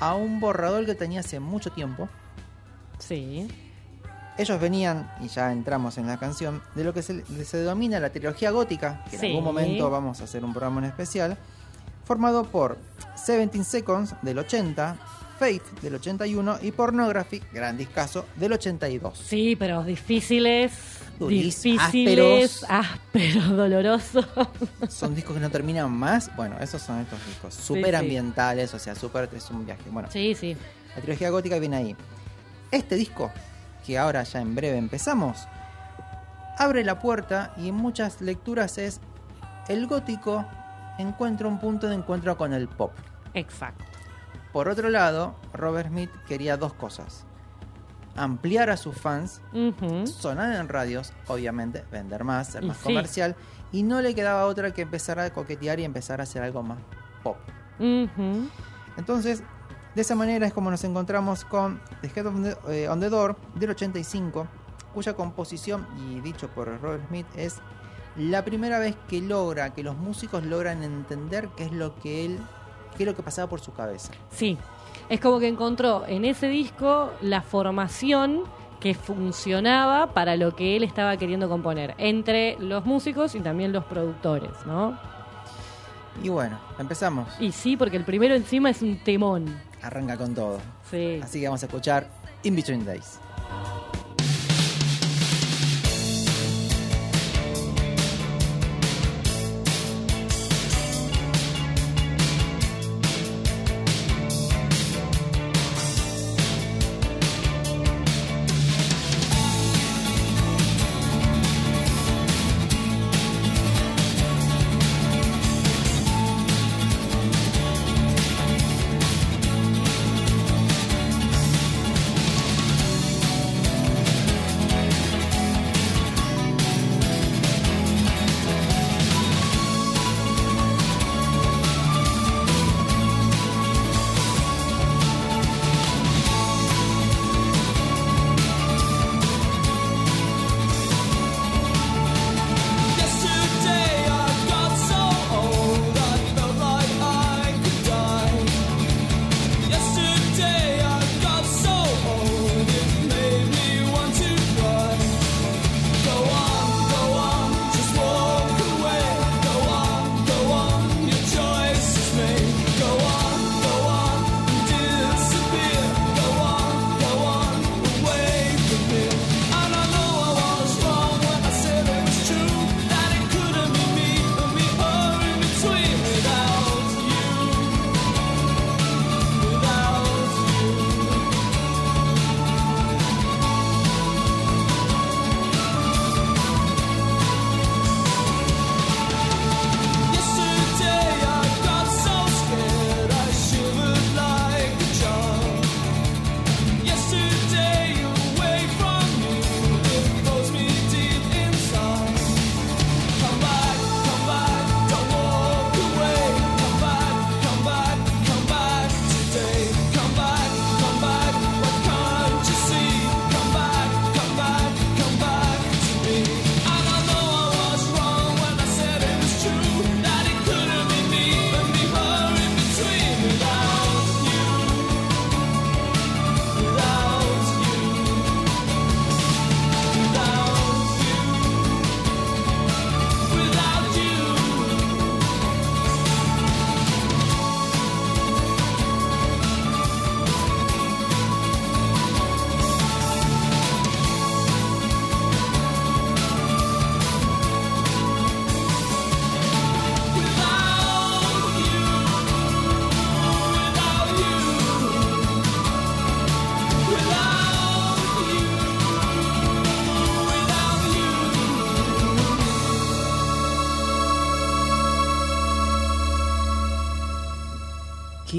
a un borrador que tenía hace mucho tiempo. Sí. Ellos venían, y ya entramos en la canción, de lo que se, se denomina la trilogía gótica, que Sí. en algún momento vamos a hacer un programa en especial, formado por 17 Seconds del 80, Faith del 81 y Pornography, gran discazo, del 82. Sí, pero difíciles. Difíciles, ásperos, dolorosos. Son discos que no terminan más. Bueno, esos son estos discos. Súper sí. ambientales, o sea, súper es un viaje. Bueno, Sí, sí. la trilogía gótica viene ahí. Este disco, que ahora ya en breve empezamos, abre la puerta y en muchas lecturas es el gótico encuentra un punto de encuentro con el pop. Exacto. Por otro lado, Robert Smith quería dos cosas. Ampliar a sus fans, sonar en radios, obviamente, vender más, ser Y más sí. comercial, y no le quedaba otra que empezar a coquetear y empezar a hacer algo más pop. Entonces, de esa manera es como nos encontramos con The Head on the, eh, on the Door del 85, cuya composición, y dicho por Robert Smith, es la primera vez que logra, que los músicos logran entender qué es lo que él, qué es lo que pasaba por su cabeza. Sí. Es como que encontró en ese disco la formación que funcionaba para lo que él estaba queriendo componer, entre los músicos y también los productores, ¿no? Y bueno, empezamos. Y sí, porque el primero encima es un temón. Arranca con todo. Sí. Así que vamos a escuchar In Between Days.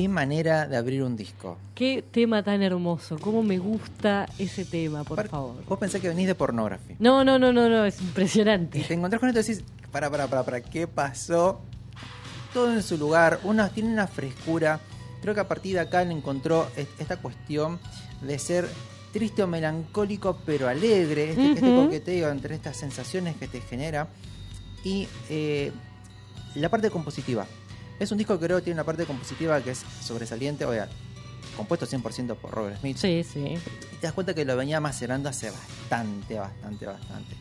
Qué manera de abrir un disco. Qué tema tan hermoso, cómo me gusta ese tema, por favor. Vos pensás que venís de pornography. No, no, no, no, no, es Y impresionante. te encontrás con esto y decís, para, para, para, para, ¿qué pasó? Todo en su lugar, una, tiene una frescura. Creo que a partir de acá le encontró es- esta cuestión de ser triste o melancólico, pero alegre, este, este Ujú. coqueteo entre estas sensaciones que te genera. Y eh, la parte compositiva. Es un disco que creo que tiene una parte compositiva que es sobresaliente, oiga, compuesto 100% por Robert Smith. Sí, sí. Y te das cuenta que lo venía macerando hace bastante, bastante, bastante.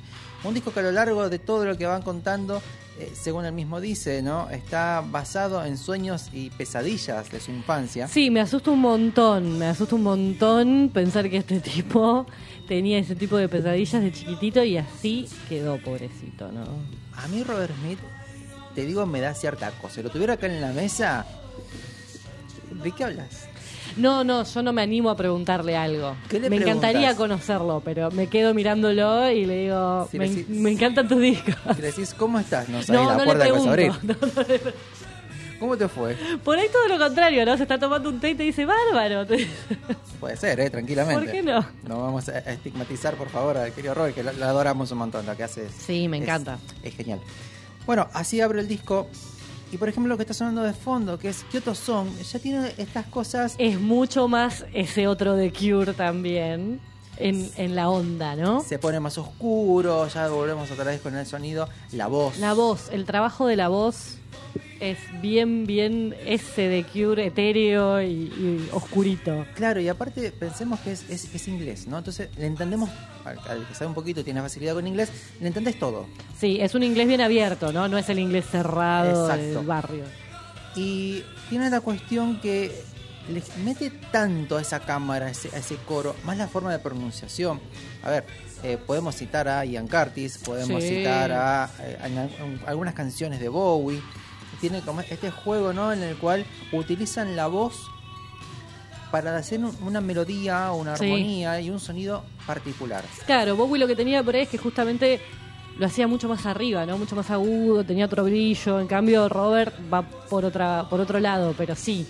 Un disco que a lo largo de todo lo que van contando, eh, según él mismo dice, ¿no? Está basado en sueños y pesadillas de su infancia. Sí, me asusta un montón, me asusta un montón pensar que este tipo tenía ese tipo de pesadillas de chiquitito y así quedó, pobrecito, ¿no? A mí Robert Smith, te digo, me da cierta cosa. Si lo tuviera acá en la mesa, ¿de qué hablas? No, no, yo no me animo a preguntarle algo. ¿Qué le me encantaría conocerlo, pero me quedo mirándolo y le digo, Sí, me, decís- me encantan tus discos. Si le decís, ¿cómo estás? No sabés No, la no puerta que vas a abrir. No, ¿Cómo te fue? Por ahí todo lo contrario, ¿no? Se está tomando un té y te dice, bárbaro. Puede ser, ¿eh? Tranquilamente. ¿Por qué no? No vamos a estigmatizar, por favor, al querido Roy, que lo, lo adoramos un montón. Lo que hace es, Sí, me es- encanta. Es, genial. Bueno, así abre el disco. Y por ejemplo, lo que está sonando de fondo, que es Kyoto Song, ya tiene estas cosas. Es mucho más ese otro de Cure también. en, en la onda, ¿no? Se pone más oscuro, ya volvemos otra vez con el sonido, la voz. La voz, el trabajo de la voz es bien, bien ese de Cure etéreo y, y oscurito. Claro, y aparte pensemos que es, es, es inglés, ¿no? Entonces le entendemos, al, al que sabe un poquito, tiene facilidad con inglés, le entendés todo. Sí, es un inglés bien abierto, ¿no? No es el inglés cerrado Exacto. del barrio. Y tiene la cuestión que le mete tanto a esa cámara, a ese, a ese coro, más la forma de pronunciación. A ver, eh, podemos citar a Ian Curtis, podemos Sí. citar a, eh, a- a algunas canciones de Bowie. Tiene como este juego, ¿no? En el cual utilizan la voz para hacer un- una melodía, una Sí. armonía y un sonido particular. Claro, Bowie lo que tenía por ahí es que justamente lo hacía mucho más arriba, ¿no? Mucho más agudo, tenía otro brillo. En cambio, Robert va por otra por otro lado, pero sí.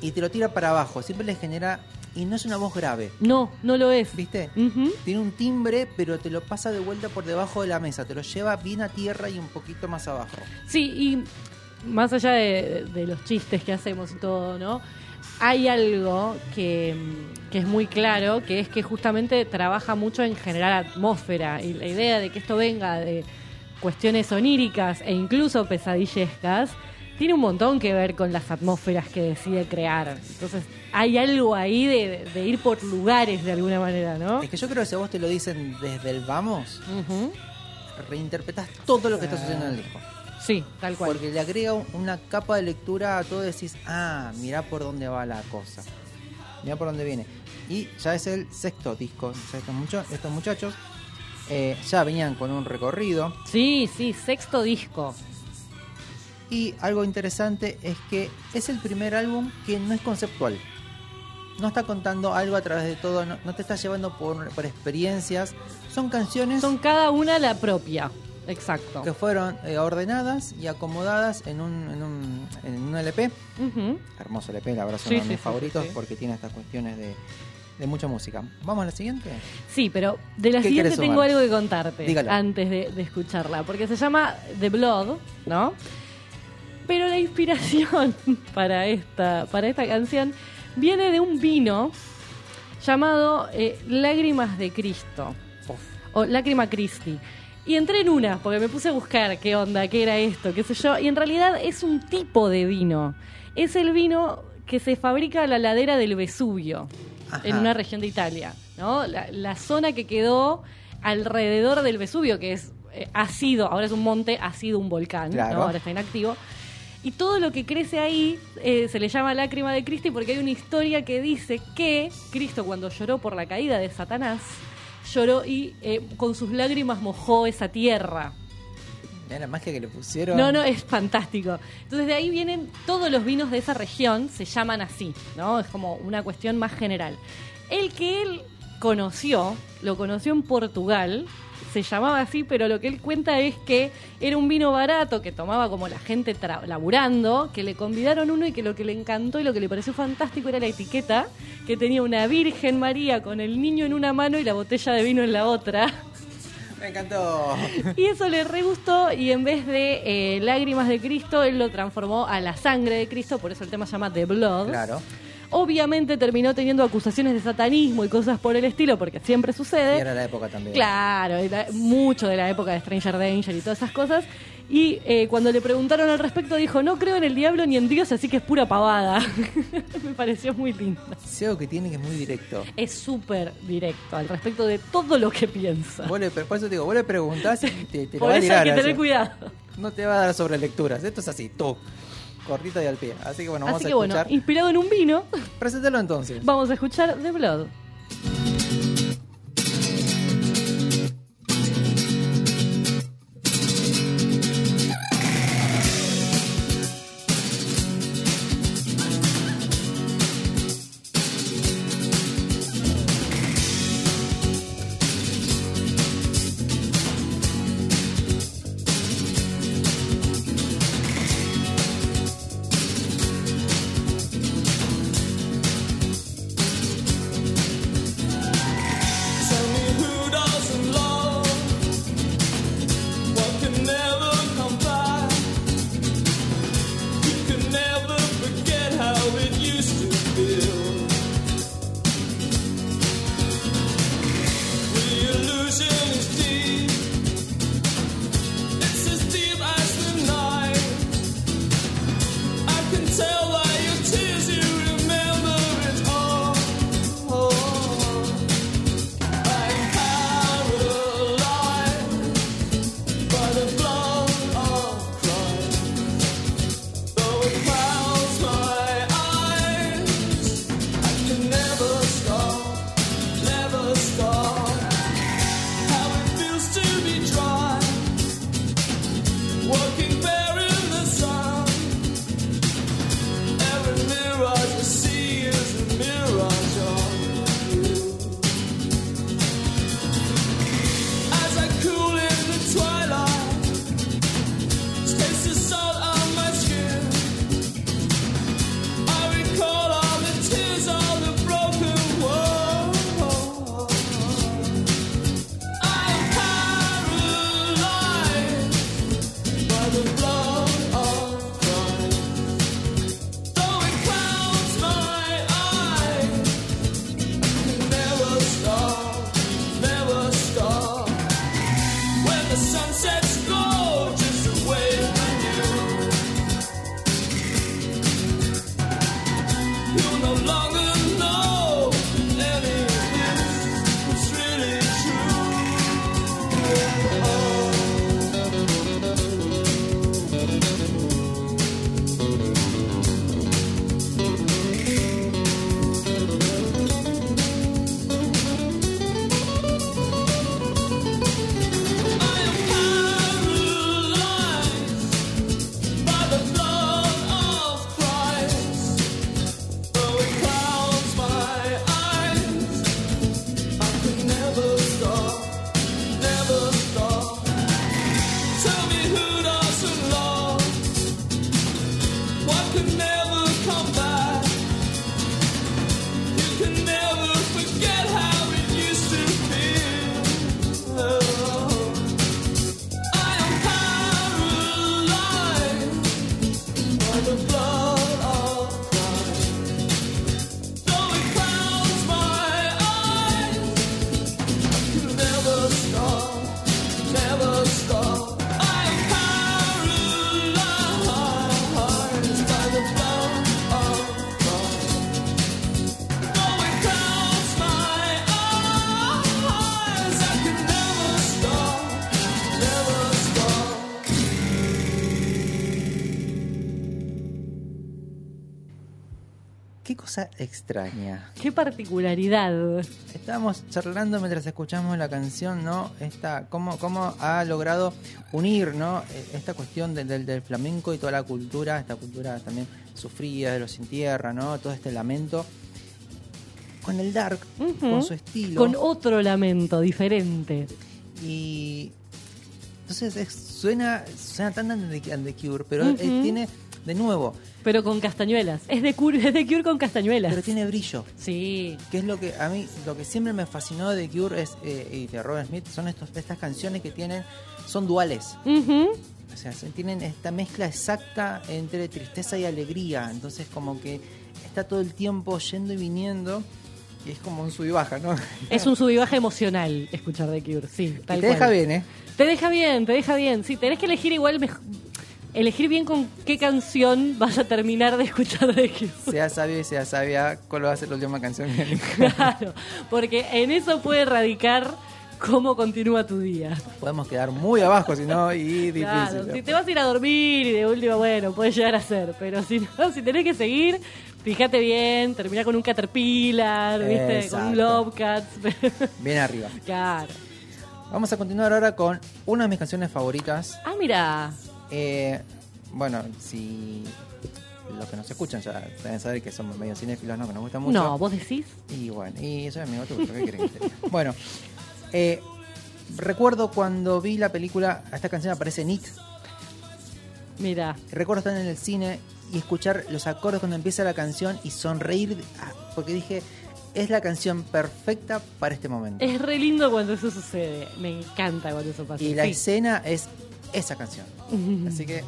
Y te lo tira para abajo, siempre le genera... Y no es una voz grave, No, no lo es. ¿viste? Tiene un timbre, pero te lo pasa de vuelta por debajo de la mesa. Te lo lleva bien a tierra y un poquito más abajo. Sí, y más allá de, de los chistes que hacemos y todo, ¿no? Hay algo que, que es muy claro, que es que justamente trabaja mucho en generar atmósfera. Y la idea de que esto venga de cuestiones oníricas e incluso pesadillescas, tiene un montón que ver con las atmósferas que decide crear. Entonces, hay algo ahí de, de ir por lugares de alguna manera, ¿no? Es que yo creo que si a vos te lo dicen desde el vamos, reinterpretás todo lo que está sucediendo en el disco. Sí, tal cual. Porque le agrega un- una capa de lectura a todo y decís, ah, mirá por dónde va la cosa. Mirá por dónde viene. Y ya es el sexto disco. Ya estos, mucho- estos muchachos eh, ya venían con un recorrido. Sí, sí, sexto disco. Y algo interesante es que es el primer álbum que no es conceptual. No está contando algo a través de todo, no, no te está llevando por, por experiencias. Son canciones Son cada una la propia. Exacto. que fueron eh, ordenadas y acomodadas en un, en un, en un LP. Ujú. Hermoso LP, la verdad, son Sí, uno de sí, mis sí, favoritos porque tiene estas cuestiones de, de mucha música. ¿Vamos a la siguiente? Sí, pero de la ¿Qué siguiente tengo algo que contarte Dígalo. antes de, de escucharla, porque se llama The Blood, ¿no? Pero la inspiración para esta, para esta canción viene de un vino llamado eh, Lágrimas de Cristo, o Lágrima Christi. Y entré en una, porque me puse a buscar qué onda, qué era esto, qué sé yo, y en realidad es un tipo de vino. Es el vino que se fabrica a la ladera del Vesubio, Ajá. en una región de Italia, ¿no? La, la zona que quedó alrededor del Vesubio, que es eh, ha sido, ahora es un monte, ha sido un volcán, Claro. ¿no? ahora está inactivo. Y todo lo que crece ahí eh, se le llama lágrima de Cristo porque hay una historia que dice que Cristo cuando lloró por la caída de Satanás, lloró y eh, con sus lágrimas mojó esa tierra. La magia que le pusieron. No, no, es fantástico. Entonces de ahí vienen todos los vinos de esa región, se llaman así, ¿no? Es como una cuestión más general. El que él conoció, lo conoció en Portugal, se llamaba así, pero lo que él cuenta es que era un vino barato que tomaba como la gente laburando, que le convidaron uno y que lo que le encantó y lo que le pareció fantástico era la etiqueta, que tenía una Virgen María con el niño en una mano y la botella de vino en la otra. Me encantó. Y eso le re gustó y en vez de eh, lágrimas de Cristo, él lo transformó a la sangre de Cristo, por eso el tema se llama The Blood. Claro. Obviamente terminó teniendo acusaciones de satanismo y cosas por el estilo, porque siempre Y sucede. era la época también. Claro, era mucho de la época de Stranger Danger y todas esas cosas. Y eh, cuando le preguntaron al respecto, dijo: No creo en el diablo ni en Dios, así que es pura pavada. Me pareció muy lindo. Algo que tiene que es muy directo. Es súper directo al respecto de todo lo que piensa. Vos le, por eso te digo, vos le preguntás y te, te lo Por eso hay que tener cuidado. No te va a dar sobre lecturas. Esto es así, tú. Cortito y al pie. Así que bueno, vamos Así a que bueno, inspirado en un vino, Preséntalo entonces. vamos a escuchar The. Blood cosa extraña. Qué particularidad. Estábamos charlando mientras escuchamos la canción, ¿no? Esta, cómo, cómo ha logrado unir, ¿no? Eh, Esta cuestión del, del, del flamenco y toda la cultura, esta cultura también sufrida, de los sin tierra, ¿no? Todo este lamento. Con el dark, con su estilo. Con otro lamento diferente. Y entonces es- suena, suena tan and the, Cure, pero eh, tiene, de nuevo, Pero con castañuelas. Es de Cure, es de Cure con castañuelas. pero tiene brillo. Sí. Que es lo que a mí, lo que siempre me fascinó de Cure es, eh, y de Robert Smith, son estos, estas canciones que tienen, son duales. Ujú. O sea, se- tienen esta mezcla exacta entre tristeza y alegría. Entonces como que está todo el tiempo yendo y viniendo. Y es como un sub y baja, ¿no? Es un sub y baja emocional escuchar de Cure, sí. Y Tal te deja bien, ¿eh? Te deja bien, te deja bien. Sí, tenés que elegir igual, mej- elegir bien con qué canción vas a terminar de escuchar de Cure. Sea sabio y sea sabia, ¿cuál va a ser la última canción? Claro, porque en eso puede radicar cómo continúa tu día. Podemos quedar muy abajo, si no, y difícil. Claro, si te vas a ir a dormir y de última, bueno, puede llegar a ser, pero si no, si tenés que seguir, fíjate bien, termina con un Caterpillar, ¿viste? Con un. Lobcat. Bien arriba. claro. Vamos a continuar ahora con una de mis canciones favoritas. Ah, mira. Eh, bueno, si los que nos escuchan ya deben saber que somos medio cinéfilos, ¿no? Que nos gusta mucho. No, vos decís. Y bueno, y soy amigo tuyo, ¿qué querés que te diga? Bueno, eh, recuerdo cuando vi la película, esta canción aparece en It. Mira. Recuerdo estar en el cine y escuchar los acordes cuando empieza la canción y sonreír ah, porque dije, es la canción perfecta para este momento. Es re lindo cuando eso sucede. Me encanta cuando eso pasa. Y la Sí. escena es esa canción. Así que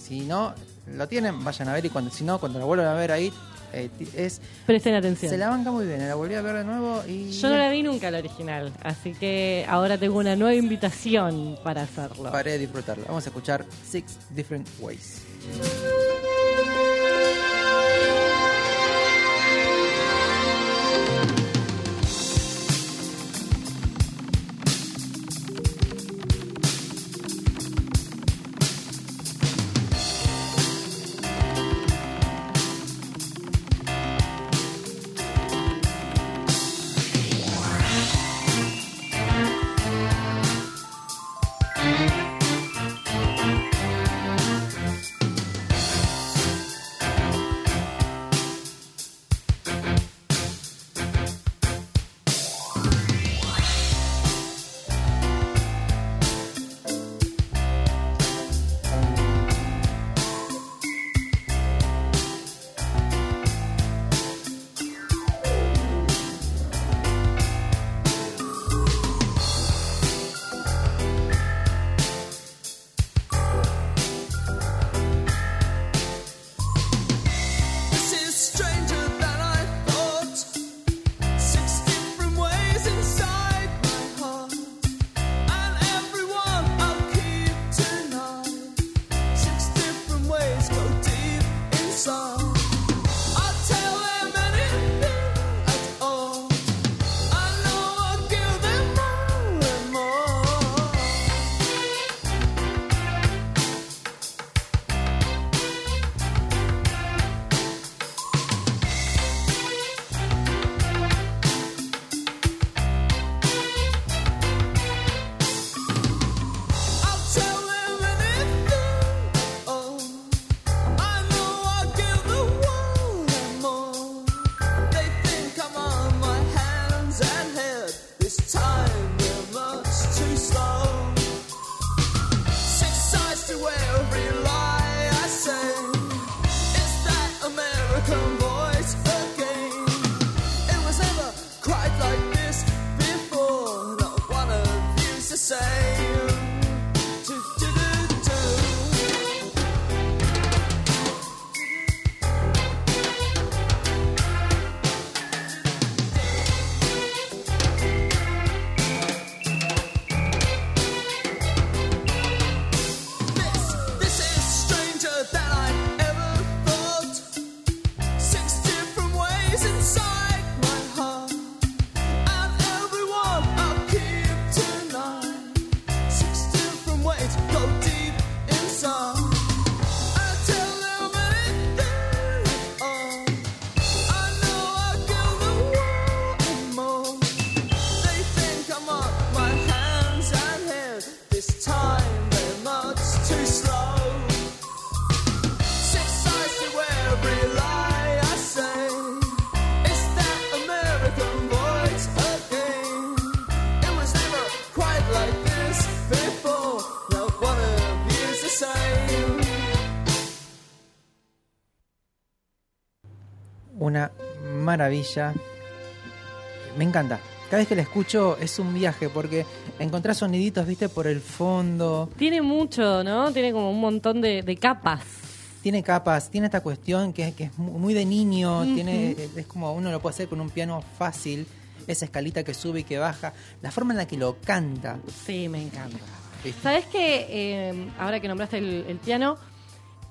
si no lo tienen, vayan a ver y cuando si no, cuando la vuelvan a ver ahí, eh, es Presten atención. se la banca muy bien. La volví a ver de nuevo y Yo no la vi nunca la original, así que ahora tengo una nueva invitación para hacerlo. paré de disfrutarla. Vamos a escuchar Six Different Ways. Maravilla. Me encanta. Cada vez que la escucho es un viaje porque encontrás soniditos, viste, por el fondo. Tiene mucho, ¿no? Tiene como un montón de, de capas. Tiene capas, tiene esta cuestión que, que es mu- muy de niño, tiene, es como uno lo puede hacer con un piano fácil, esa escalita que sube y que baja, la forma en la que lo canta. Sí, me encanta. ¿viste? ¿Sabes que eh, ahora que nombraste el, el piano,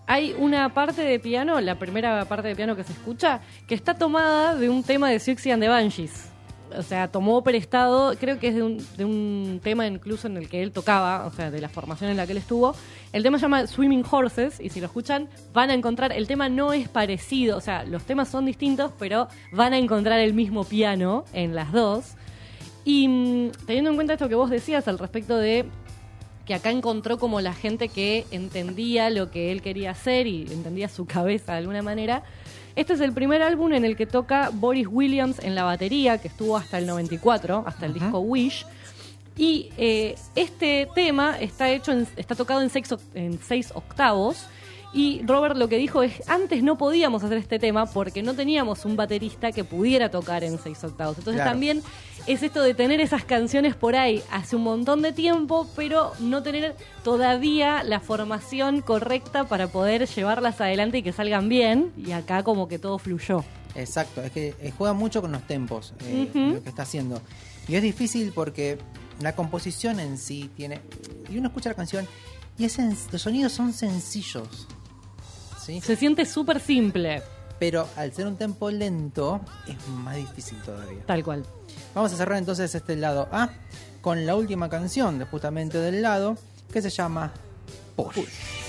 hay una parte de piano, la primera parte de piano que se escucha, que está tomada de un tema de Siouxsie and the Banshees. O sea, tomó prestado, creo que es de un, de un tema incluso en el que él tocaba, o sea, de la formación en la que él estuvo. El tema se llama Swimming Horses, y si lo escuchan, van a encontrar, el tema no es parecido, o sea, los temas son distintos, pero van a encontrar el mismo piano en las dos. Y mm, teniendo en cuenta esto que vos decías al respecto de que acá encontró como la gente que entendía lo que él quería hacer y entendía su cabeza de alguna manera. Este es el primer álbum en el que toca Boris Williams en la batería, que estuvo hasta el 94, hasta el disco Wish. Y eh, este tema está hecho, en- está tocado en seis, oc- en seis octavos. Y Robert lo que dijo es, antes no podíamos hacer este tema porque no teníamos un baterista que pudiera tocar en seis octavos. Entonces Claro. también es esto de tener esas canciones por ahí hace un montón de tiempo, pero no tener todavía la formación correcta para poder llevarlas adelante y que salgan bien. Y acá como que todo fluyó. Exacto, es que eh, juega mucho con los tempos, eh, lo que está haciendo. Y es difícil porque la composición en sí tiene... Y uno escucha la canción y es sen- los sonidos son sencillos. ¿sí? Se siente súper simple, Pero al ser un tempo lento es más difícil todavía. tal cual. Vamos a cerrar entonces este lado A con la última canción de justamente del lado que se llama Push.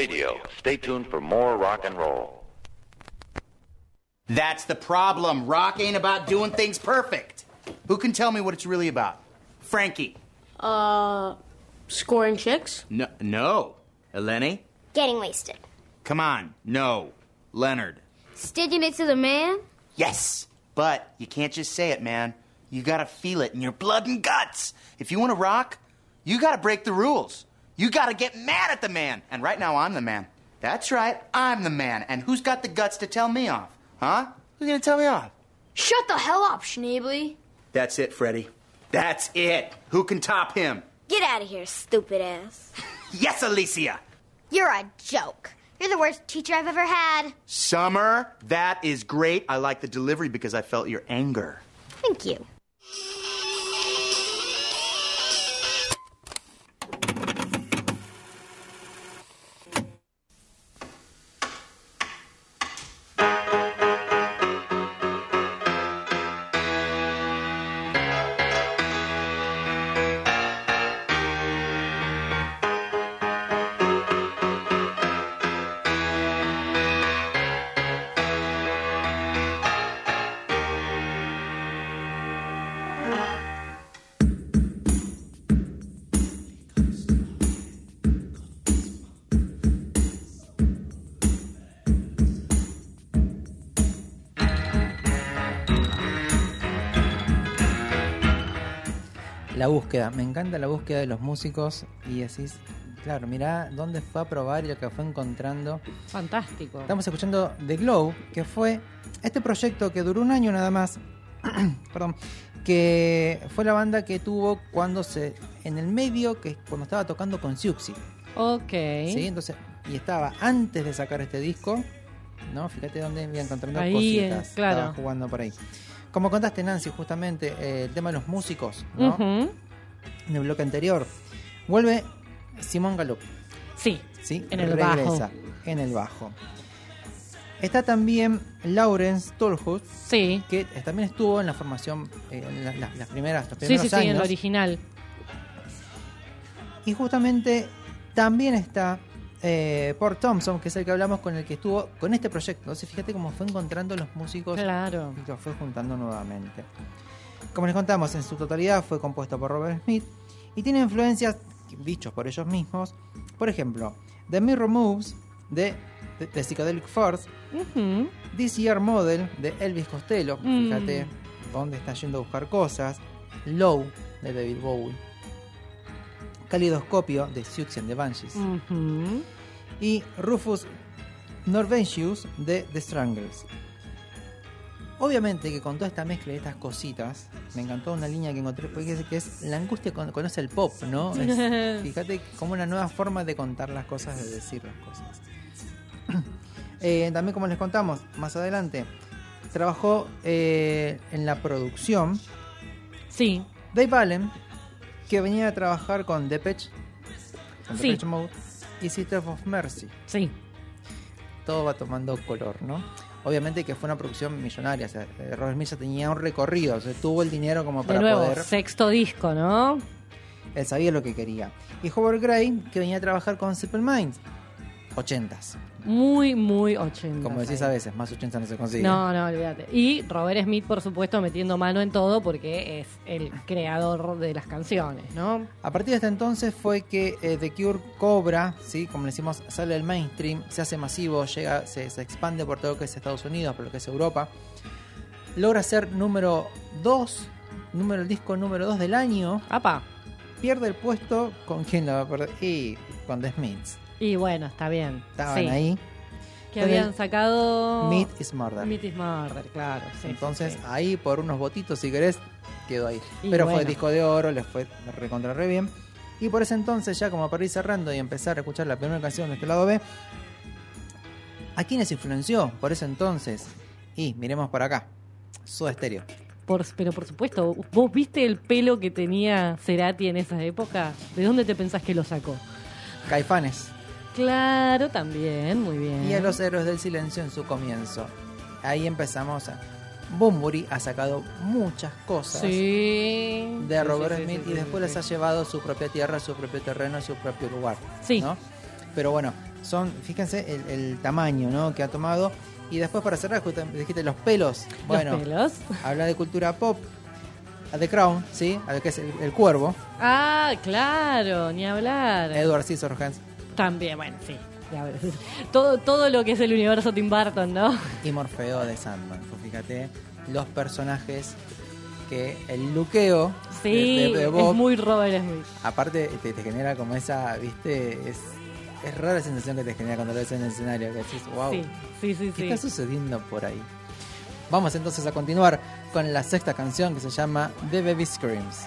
Radio. Stay tuned for more rock and roll. That's the problem. Rock ain't about doing things perfect. Who can tell me what it's really about? Frankie. Uh, scoring chicks? No. No. Eleni? Getting wasted. Come on. No. Leonard. Sticking it to the man? Yes. But you can't just say it, man. You gotta feel it in your blood and guts. If you wanna rock, you gotta break the rules. You gotta get mad at the man. And right now, I'm the man. That's right. I'm the man. And who's got the guts to tell me off? Huh? Who's gonna tell me off? Shut the hell up, Schneebly. That's it, Freddie. That's it. Who can top him? Get out of here, stupid ass. Yes, Alicia. You're a joke. You're the worst teacher I've ever had. Summer, that is great. I like the delivery because I felt your anger. Thank you. Búsqueda, me encanta la búsqueda de los músicos y decís, claro, mirá dónde fue a probar y lo que fue encontrando. Fantástico. Estamos escuchando The Glow, que fue este proyecto que duró un año nada más, perdón, que fue la banda que tuvo cuando se, en el medio, que cuando estaba tocando con Siuxi, Ok. ¿sí? Entonces, y estaba antes de sacar este disco, ¿no? Fíjate dónde iba encontrando Ahí, cositas, claro. estaba jugando por ahí. Como contaste, Nancy, justamente eh, el tema de los músicos, ¿no? Ujú. En el bloque anterior. Vuelve Simón Galup, Sí. ¿sí? En el Regresa bajo. en el bajo. Está también Lawrence Tolhut, Sí. que también estuvo en la formación, eh, en la- las, las primeras, los Sí, primeros sí, sí, en años. el original. Y justamente también está eh, Paul Thompson, que es el que hablamos con el que estuvo con este proyecto. Entonces fíjate cómo fue encontrando los músicos Claro. y los fue juntando nuevamente. Como les contamos, en su totalidad fue compuesto por Robert Smith y tiene influencias dichos por ellos mismos. Por ejemplo, The Mirror Moves de, de, de Psychedelic Force. This Year Model de Elvis Costello, Mm. fíjate dónde está yendo a buscar cosas, Low de David Bowie, Calidoscopio de Siouxsie and the Banshees y Rufus Norventius de The Strangles. Obviamente que con toda esta mezcla de estas cositas, me encantó una línea que encontré, porque es, que es la angustia conoce el pop, ¿no? Es- fíjate como una nueva forma de contar las cosas, de decir las cosas. Eh, también como les contamos más adelante, trabajó eh, en la producción Sí. Dave Allen, que venía a trabajar con Depeche, con Sí. Depeche Mode y Sister of Mercy. Sí. Todo va tomando color, ¿no? Obviamente que fue una producción millonaria, o sea, eh, Robert Smith ya tenía un recorrido, o sea, tuvo el dinero como De para nuevo, poder, sexto disco, ¿no? él sabía lo que quería. Y Howard Gray, que venía a trabajar con Simple Minds, 80s, Muy, muy 80. como decís a veces, más 80 no se consigue. No, no, olvídate. Y Robert Smith, por supuesto, metiendo mano en todo porque es el creador de las canciones, ¿no? A partir de este entonces fue que eh, The Cure cobra, ¿sí? como le decimos, sale del mainstream, se hace masivo, llega, se, se expande por todo lo que es Estados Unidos, por lo que es Europa. Logra ser número 2, número, el disco número 2 del año. Apa. Pierde el puesto con quién lo va a perder. Y con The Smiths. Y bueno, está bien. Estaban Sí. ahí. Que habían sacado. Meat is Murder. Meat is Murder, claro. sí, Entonces, sí, ahí por unos votitos, si querés, quedó ahí. Y Pero fue disco de oro, les fue recontra re bien. Y por ese entonces, ya como para ir cerrando y empezar a escuchar la primera canción de este lado B, ¿a quiénes influenció por ese entonces? Y miremos para acá, Stereo. Por- pero por supuesto, ¿vos viste el pelo que tenía Cerati en esa época? ¿De dónde te pensás que lo sacó? Caifanes. Claro, también, muy bien. Y a los héroes del silencio en su comienzo. Ahí empezamos a... Bumburi ha sacado muchas cosas Sí. de Robert sí, sí, Smith sí, y después sí. les ha llevado a su propia tierra, a su propio terreno, a su propio lugar. Sí. ¿no? Pero bueno, son, fíjense el, el tamaño ¿no? que ha tomado. Y después para cerrar, justo dijiste los pelos. Bueno, pelos. habla de cultura pop. A The Crown, ¿sí? A lo que es el, el cuervo. Ah, claro, ni hablar. Edward Scissorhands También, bueno, sí. ya ves. Todo, todo lo que es el universo Tim Burton, ¿no? y Morfeo de Sandman. Pues fíjate los personajes que el luqueo Sí, de, de- de Bob, es muy Robert Smith. aparte te, te genera como esa, viste, es, es rara la sensación que te genera cuando lo ves en el escenario, que decís, wow, Sí, sí, sí, ¿qué está sucediendo por ahí? Vamos entonces a continuar con la sexta canción que se llama The Baby Screams.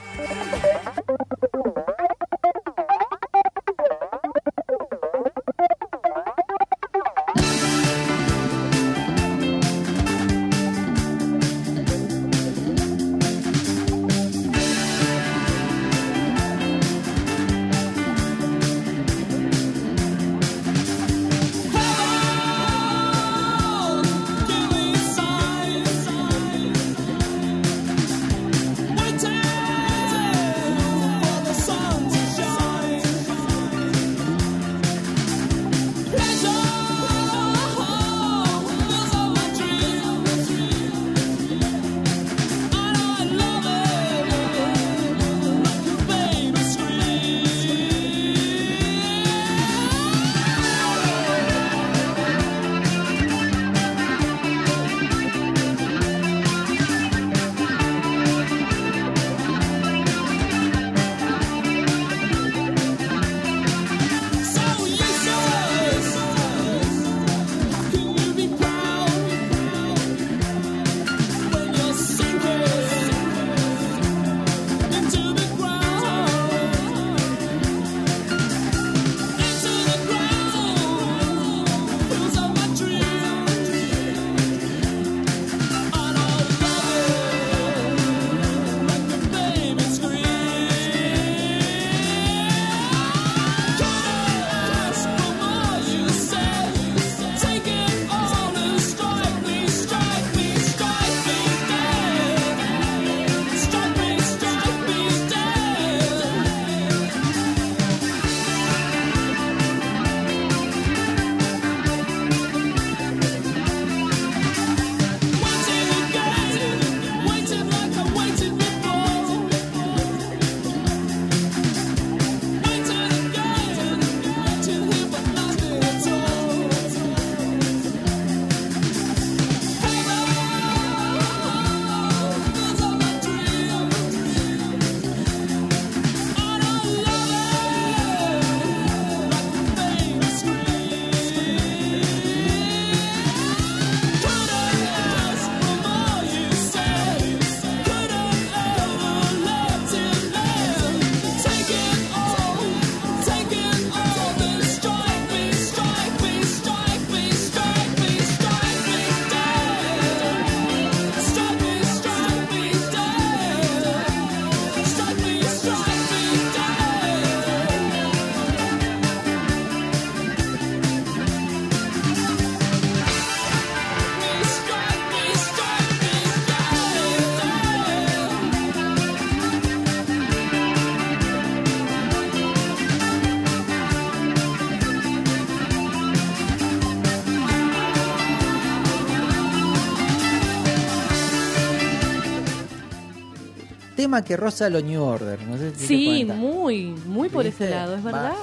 Tema que roza lo New Order. No sé si Sí, muy, muy por ¿Viste? ese lado, es Va- verdad.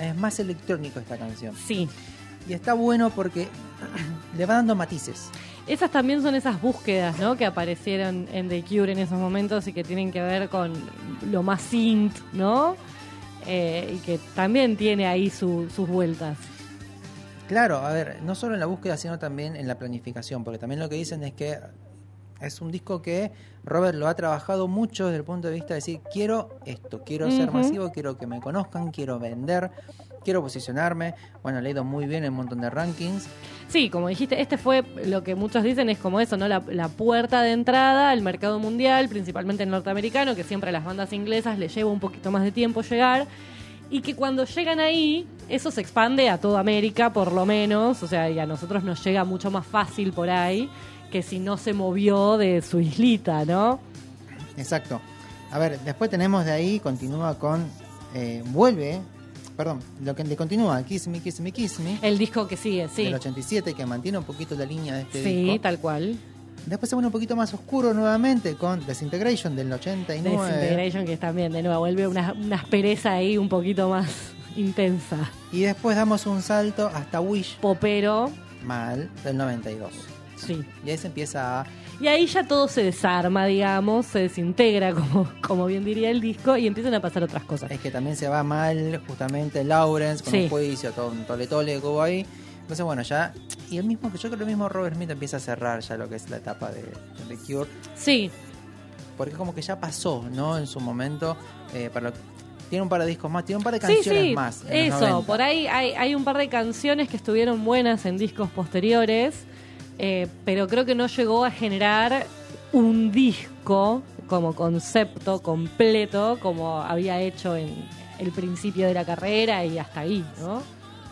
es, es más electrónico esta canción. Sí. Y está bueno porque le va dando matices. Esas también son esas búsquedas, ¿no? Que aparecieron en The Cure en esos momentos y que tienen que ver con lo más synth, ¿no? Eh, y que también tiene ahí su- sus vueltas. Claro, a ver, no solo en la búsqueda, sino también en la planificación, porque también lo que dicen es que es un disco que Robert lo ha trabajado mucho desde el punto de vista de decir, quiero esto, quiero ser masivo, quiero que me conozcan, quiero vender, quiero posicionarme. Bueno, le ha ido muy bien en un montón de rankings. Sí, como dijiste, este fue lo que muchos dicen es como eso, ¿no? La, la puerta de entrada al mercado mundial, principalmente el norteamericano, que siempre a las bandas inglesas les lleva un poquito más de tiempo llegar. Y que cuando llegan ahí, eso se expande a toda América, por lo menos. O sea, y a nosotros nos llega mucho más fácil por ahí que si no se movió de su islita, ¿no? Exacto. A ver, después tenemos de ahí, continúa con. eh, vuelve, perdón, lo que le continúa, Kiss Me, Kiss Me, Kiss Me. El disco que sigue, sí. Del 87, que mantiene un poquito la línea de este Sí, disco. tal cual. Después se pone un poquito más oscuro nuevamente con Desintegration del 89. Desintegration, que también, de nuevo, vuelve una, una aspereza ahí un poquito más intensa. Y después damos un salto hasta Wish. Popero. Mal, del 92. Sí. Y ahí se empieza a. Y ahí ya todo se desarma, digamos, se desintegra, como, como bien diría el disco, y empiezan a pasar otras cosas. Es que también se va mal, justamente Lawrence, con Sí. un juicio, todo un tole tole que hubo ahí. Entonces, bueno, ya. Y el mismo, yo creo que el mismo Robert Smith empieza a cerrar ya lo que es la etapa de, de Cure. Sí, Porque como que ya pasó, ¿no? En su momento. eh, para lo- tiene un par de discos más, tiene un par de sí, canciones sí, más. en los eso, 90. por ahí hay, hay un par de canciones que estuvieron buenas en discos posteriores, eh, pero creo que no llegó a generar un disco como concepto completo como había hecho en el principio de la carrera y hasta ahí, ¿no?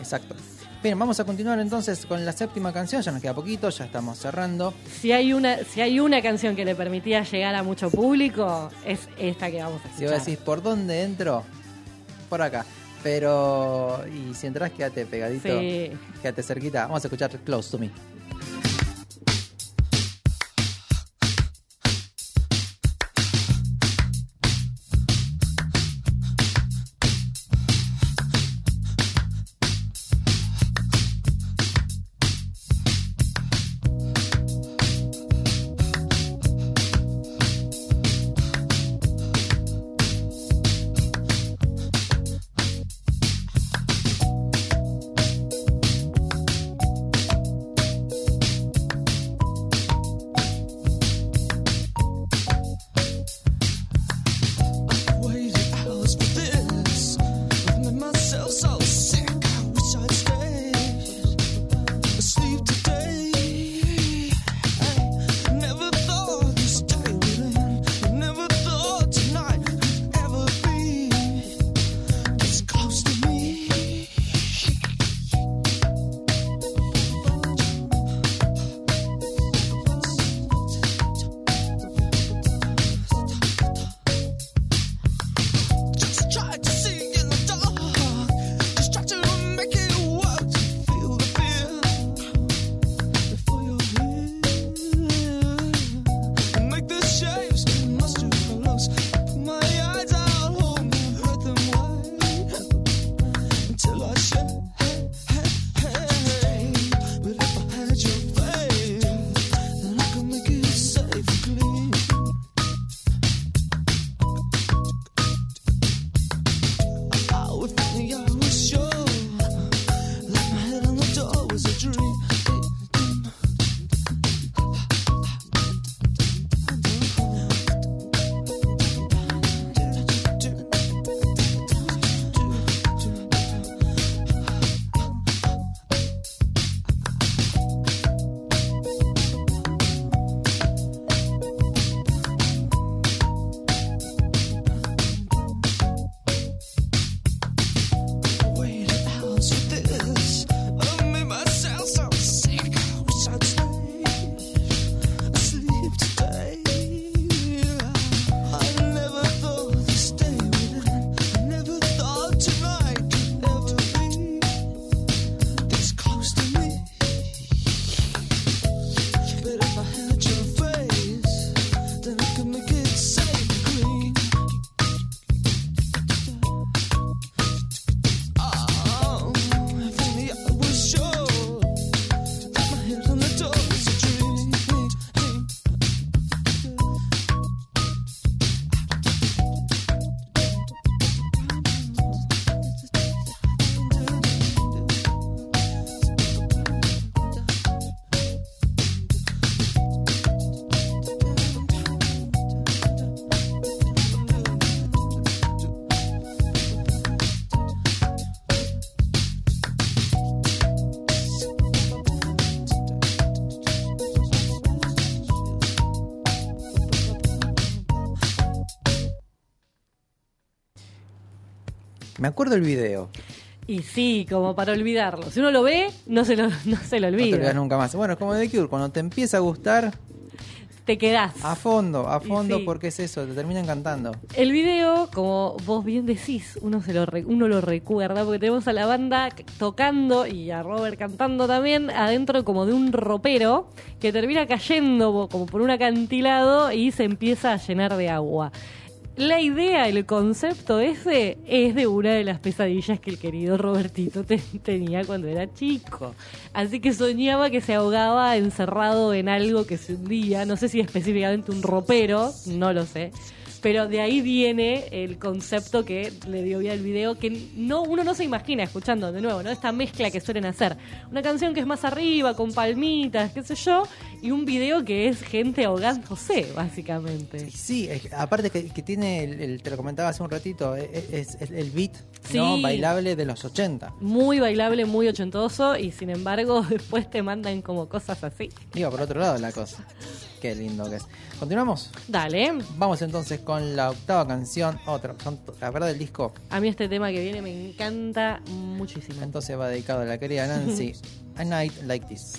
Exacto. Bien, vamos a continuar entonces con la séptima canción, ya nos queda poquito, ya estamos cerrando. Si hay una, si hay una canción que le permitía llegar a mucho público, es esta que vamos a Si vos escuchar. decís, ¿por dónde entro? Por acá. Pero, y si entras, quédate pegadito, Sí. quédate cerquita. Vamos a escuchar Close to Me. Me acuerdo el video. Y sí, como para olvidarlo. Si uno lo ve, no se lo, no se lo No te olvidas olvida. nunca más. Bueno, es como The Cure, cuando te empieza a gustar, Te quedás. a fondo, a fondo, sí. porque es eso, te termina encantando. El video, como vos bien decís, uno, se lo re- uno lo recuerda porque tenemos a la banda tocando y a Robert cantando también adentro como de un ropero que termina cayendo como por un acantilado y se empieza a llenar de agua. La idea, el concepto ese es de una de las pesadillas que el querido Robertito te- tenía cuando era chico. Así que soñaba que se ahogaba encerrado en algo que se hundía, no sé si específicamente un ropero, no lo sé. Pero de ahí viene el concepto que le dio vida al video, que no uno no se imagina escuchando de nuevo, ¿no? Esta mezcla que suelen hacer. Una canción que es más arriba, con palmitas, qué sé yo, y un video que es gente ahogándose, básicamente. Sí, es- aparte que, que tiene, el, el- te lo comentaba hace un ratito, e- e- es, es el beat ¿no? Sí. bailable de los 80. Muy bailable, muy ochentoso, y sin embargo después te mandan como cosas así. Digo, por otro lado la cosa. Qué lindo que es. ¿Continuamos? Dale. Vamos entonces con la octava canción. Otra. Son, la verdad, el disco A mí este tema que viene me encanta muchísimo. entonces va dedicado a la querida Nancy. A Night Like This.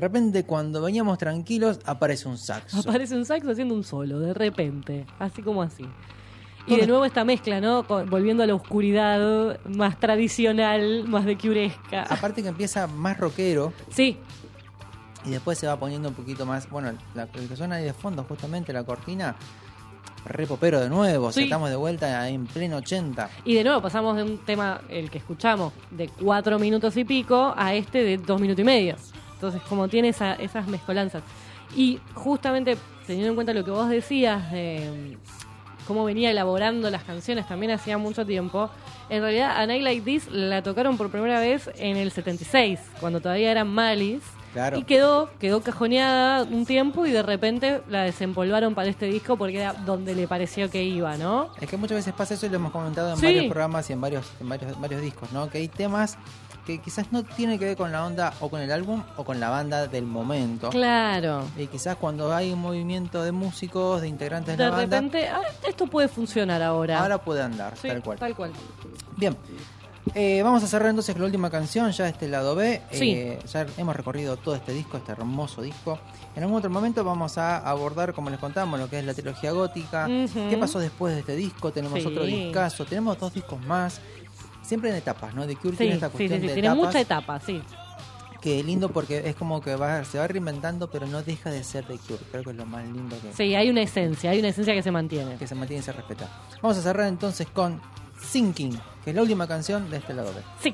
Repente, cuando veníamos tranquilos, aparece un saxo. Aparece un saxo haciendo un solo, de repente, así como así. Y de nuevo esta mezcla, ¿no? Volviendo a la oscuridad más tradicional, más de curesca. Aparte que empieza más rockero Sí, y después se va poniendo un poquito más. Bueno, la, que suena ahí de fondo, justamente la cortina, re popero de nuevo. o sea, Sí. estamos de vuelta en pleno 80. y de nuevo pasamos de un tema, el que escuchamos, de cuatro minutos y pico, a este de dos minutos y medio. Entonces, como tiene esa- esas mezcolanzas. Y justamente teniendo en cuenta lo que vos decías de mm, cómo venía elaborando las canciones también hacía mucho tiempo, en realidad A Night Like This la tocaron por primera vez en el 76, cuando todavía eran Malice. Claro. Y quedó, quedó cajoneada un tiempo y de repente la desempolvaron para este disco porque era donde le pareció que iba, ¿no? Es que muchas veces pasa eso y lo hemos comentado en Sí. varios programas y en varios, en varios, varios discos, ¿no? Que hay temas que quizás no tienen que ver con la onda o con el álbum o con la banda del momento. Claro. Y quizás cuando hay un movimiento de músicos, de integrantes de, De la banda, repente, ah, esto puede funcionar ahora. ahora puede andar, Sí, tal cual. Tal cual. Bien. Eh, vamos a cerrar entonces con la última canción, ya este lado B. Sí. Eh, ya hemos recorrido todo este disco, este hermoso disco. En algún otro momento vamos a abordar, como les contamos, lo que es la trilogía gótica. Ujú. ¿Qué pasó después de este disco? Tenemos Sí. otro discazo, tenemos dos discos más. Siempre en etapas, ¿no? De Cure Sí, tiene esta sí, sí, cuestión sí, de tiene etapas. mucha etapa, sí. Que lindo porque es como que va, se va reinventando, pero no deja de ser de Cure. Creo que es lo más lindo que, Sí, hay una esencia, hay una esencia que se mantiene. que se mantiene y se respeta. Vamos a cerrar entonces con Sinking, que es la última canción de este lado B. Sí.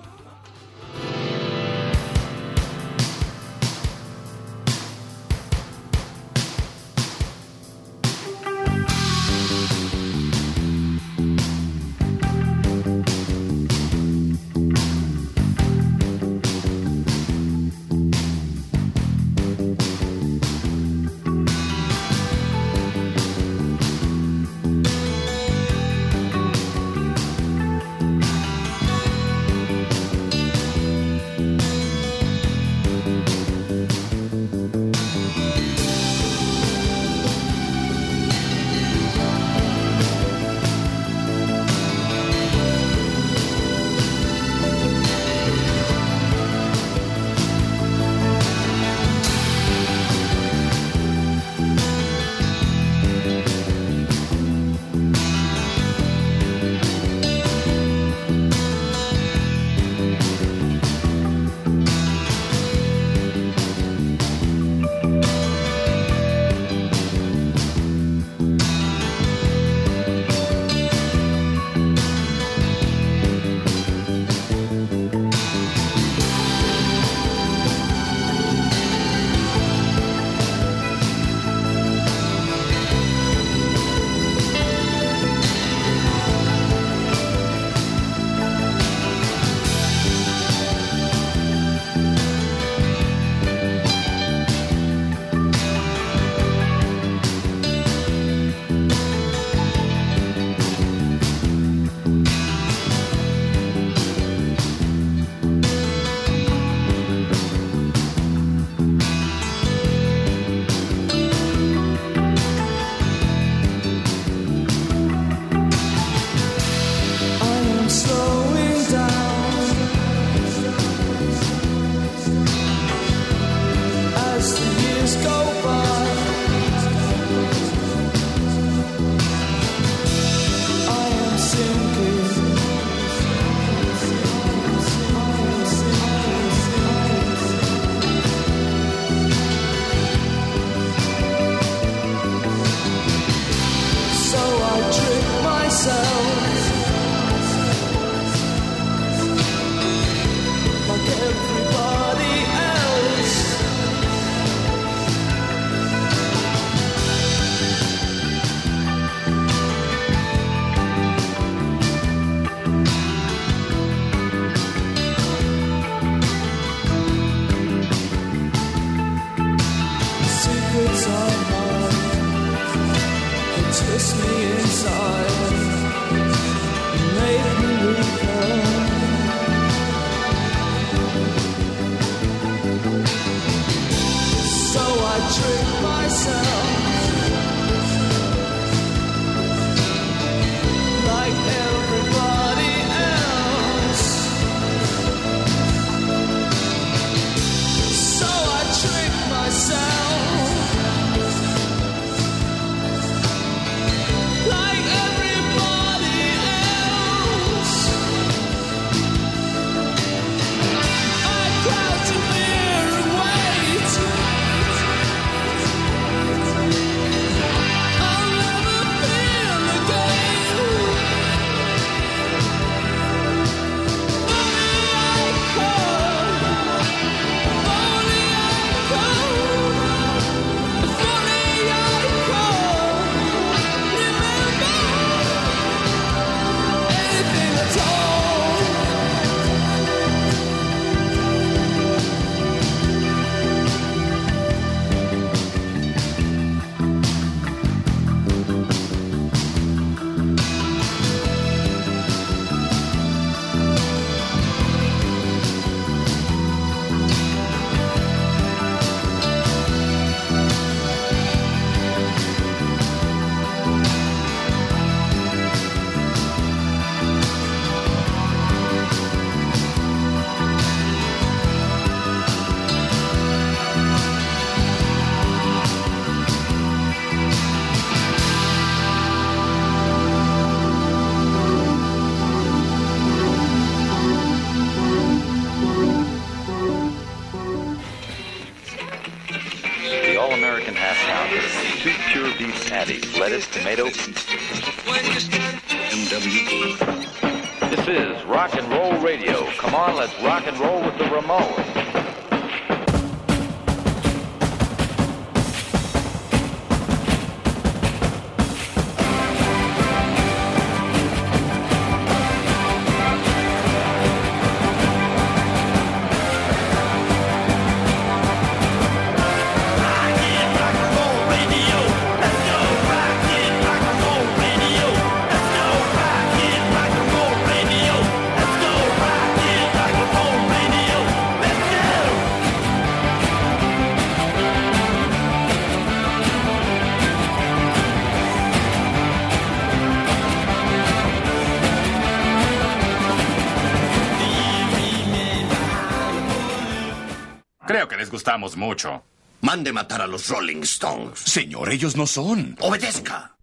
Mucho. Mande matar a los Rolling Stones. Señor, ellos no son. Obedezca.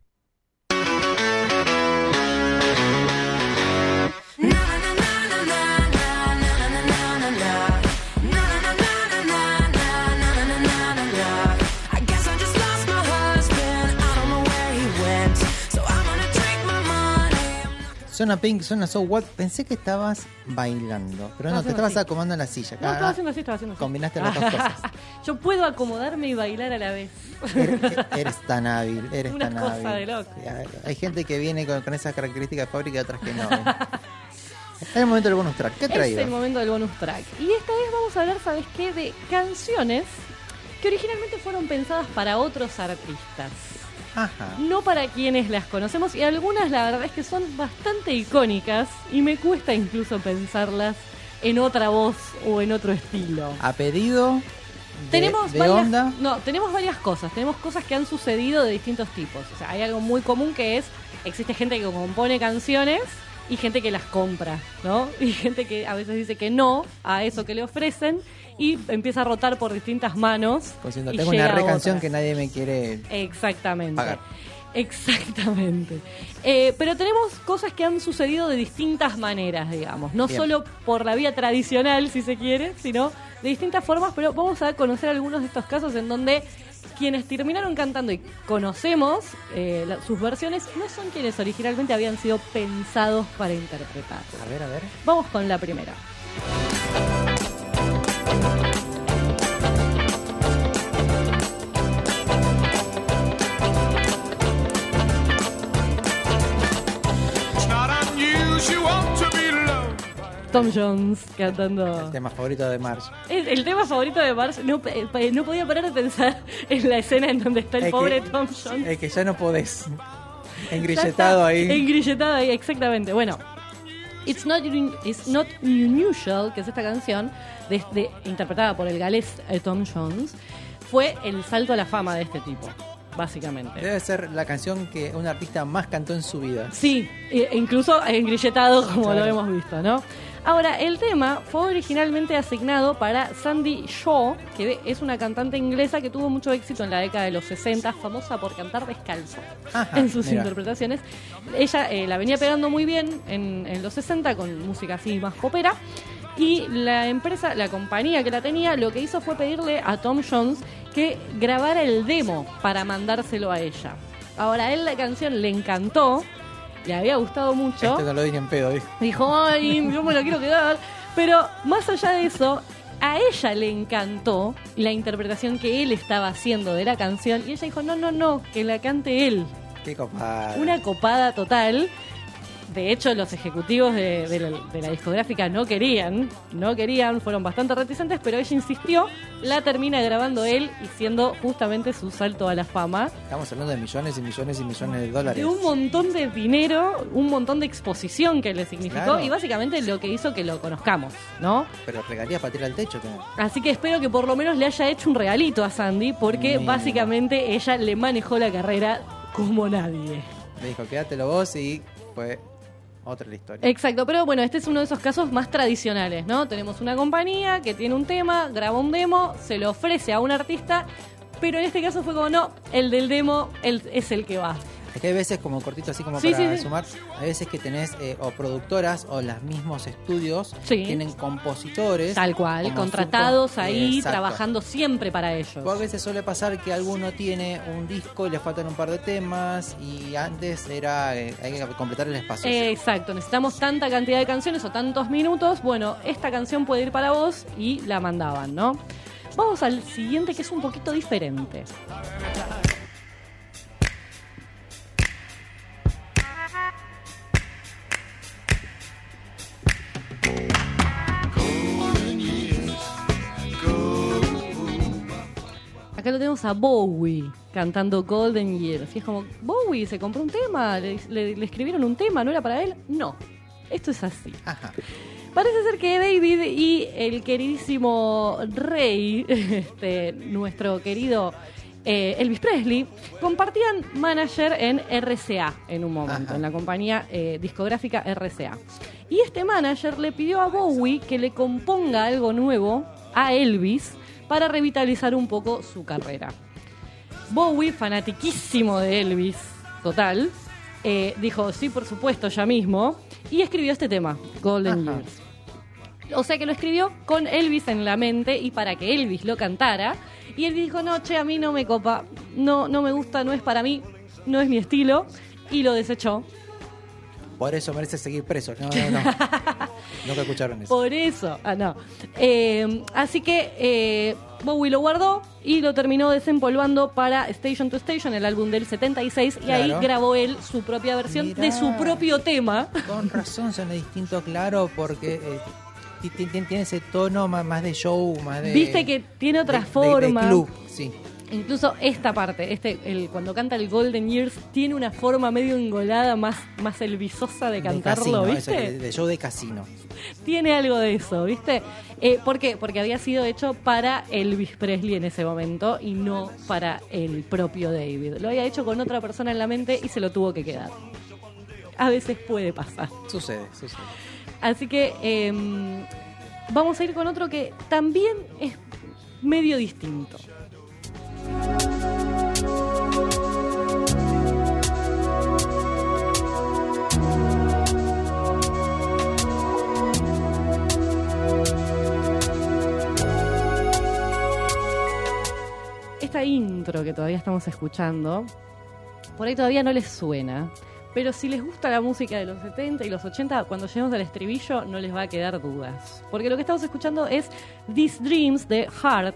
Suena Pink, suena So What. Pensé que estabas bailando, pero no, te estabas así. acomodando en la silla. No, Ah, estaba haciendo así, estaba haciendo así. Combinaste las dos cosas. Yo puedo acomodarme y bailar a la vez. Eres tan hábil, eres Una tan cosa hábil. de loco. Hay- gente que viene con, con esas características de fábrica y otras que no. ¿eh? es el momento del bonus track. ¿Qué Es traído? el momento del bonus track. Y esta vez vamos a hablar, ¿sabes qué? De canciones que originalmente fueron pensadas para otros artistas. Ajá. No para quienes las conocemos y algunas la verdad es que son bastante icónicas y me cuesta incluso pensarlas en otra voz o en otro estilo. A pedido de, Tenemos de varias, onda. no, tenemos varias cosas. Tenemos cosas que han sucedido de distintos tipos. O sea, hay algo muy común que es existe gente que compone canciones y gente que las compra, ¿no? Y gente que a veces dice que no a eso que le ofrecen y empieza a rotar por distintas manos. Pues y tengo llega una re canción que nadie me quiere Exactamente. pagar. Exactamente. Eh, pero tenemos cosas que han sucedido de distintas maneras, digamos. No Bien. solo por la vía tradicional, si se quiere, sino de distintas formas. Pero vamos a conocer algunos de estos casos en donde quienes terminaron cantando y conocemos eh, la- sus versiones no son quienes originalmente habían sido pensados para interpretar. A ver, a ver. Vamos con la primera. Tom Jones cantando. El tema favorito de Marge. El, el tema favorito de Mars, no, eh, pa- no podía parar de pensar en la escena en donde está el Es pobre que- Tom Jones. Es que ya no podés. Engrilletado ahí. Engrilletado ahí, exactamente. Bueno, It's Not, It's Not Unusual, que es esta canción, de, de- interpretada por el galés eh, Tom Jones, fue el salto a la fama de este tipo, básicamente. Debe ser la canción que un artista más cantó en su vida. Sí, e- incluso engrilletado como Claro. lo hemos visto, ¿no? Ahora, el tema fue originalmente asignado para Sandy Shaw, que es una cantante inglesa que tuvo mucho éxito en la década de los 60, famosa por cantar descalzo Ajá, en sus mira. interpretaciones. Ella eh, la venía pegando muy bien en, en los 60 con música así más popera. Y la empresa, la compañía que la tenía, lo que hizo fue pedirle a Tom Jones que grabara el demo para mandárselo a ella. Ahora, a él la canción le encantó, le había gustado mucho. Este no lo dije en pedo, dijo. Dijo, ay, yo me la quiero quedar. Pero más allá de eso, a ella le encantó la interpretación que él estaba haciendo de la canción. Y ella dijo, no, no, no, que la cante él. Qué copada. Una copada total. De hecho, los ejecutivos de, de la, de la discográfica no querían, no querían, fueron bastante reticentes, pero ella insistió, la termina grabando él y siendo justamente su salto a la fama. Estamos hablando de millones y millones y millones de dólares. De un montón de dinero, un montón de exposición que le significó Claro. y básicamente lo que hizo que lo conozcamos, ¿no? Pero regalías para tirar al techo. ¿qué? Así que espero que por lo menos le haya hecho un regalito a Sandy porque básicamente ella le manejó la carrera como nadie. Le dijo, quédatelo vos y fue otra la historia. Exacto, pero bueno, este es uno de esos casos más tradicionales, ¿no? Tenemos una compañía que tiene un tema, graba un demo, se lo ofrece a un artista, pero en este caso fue como, no, el del demo es el que va. Es que hay veces, como cortito así como Sí, para sí, sumar, hay veces que tenés eh, o productoras o los mismos estudios tienen compositores. Tal cual, contratados ahí, Exacto. trabajando siempre para ellos. Porque a veces suele pasar que alguno tiene un disco y le faltan un par de temas y antes era eh, hay que completar el espacio. Exacto, necesitamos tanta cantidad de canciones o tantos minutos. Bueno, esta canción puede ir para vos y la mandaban, ¿no? Vamos al siguiente que es un poquito diferente. Acá lo tenemos a Bowie cantando Golden Years. Y es como, Bowie se compró un tema, le, le- le escribieron un tema, ¿no era para él? No, esto es así. Parece ser que David y el queridísimo Rey, este, nuestro querido eh, Elvis Presley, compartían manager en RCA en un momento, Ajá. en la compañía eh, discográfica RCA. Y este manager le pidió a Bowie que le componga algo nuevo a Elvis para revitalizar un poco su carrera. Bowie, fanatiquísimo de Elvis, total, eh, dijo, sí, por supuesto, ya mismo, y escribió este tema, Golden Ajá. Years. O sea que lo escribió con Elvis en la mente y para que Elvis lo cantara. Y Elvis dijo, no, che, a mí no me copa, no, no me gusta, no es para mí, no es mi estilo. Y lo desechó. Por eso merece seguir preso. No, no, no. Nunca escucharon eso. Por eso, ah, no. Eh, así que eh, Bowie lo guardó y lo terminó desempolvando para Station to Station, el álbum del 76, y ahí grabó él su propia versión Mirá. de su propio tema. Con razón suena distinto, claro, porque eh, ti- ti- ti- tiene ese tono más, más de show, más de. Viste que tiene otra de- de- forma. De, club, sí. Incluso esta parte, este, el, cuando canta el Golden Years, tiene una forma medio engolada, más, más elvisosa de De cantarlo, casino, eso, ¿viste? de, de show de casino. Tiene algo de eso, ¿viste? Eh, ¿Por qué? Porque había sido hecho para Elvis Presley en ese momento y no para el propio David. Lo había hecho con otra persona en la mente y se lo tuvo que quedar. A veces puede pasar. Sucede, sucede. Así que eh, vamos a ir con otro que también es medio distinto. Esta intro que todavía estamos escuchando, por ahí todavía no les suena, pero si les gusta la música de los 70 y los 80, cuando lleguemos al estribillo no les va a quedar dudas. Porque lo que estamos escuchando es These Dreams de Heart.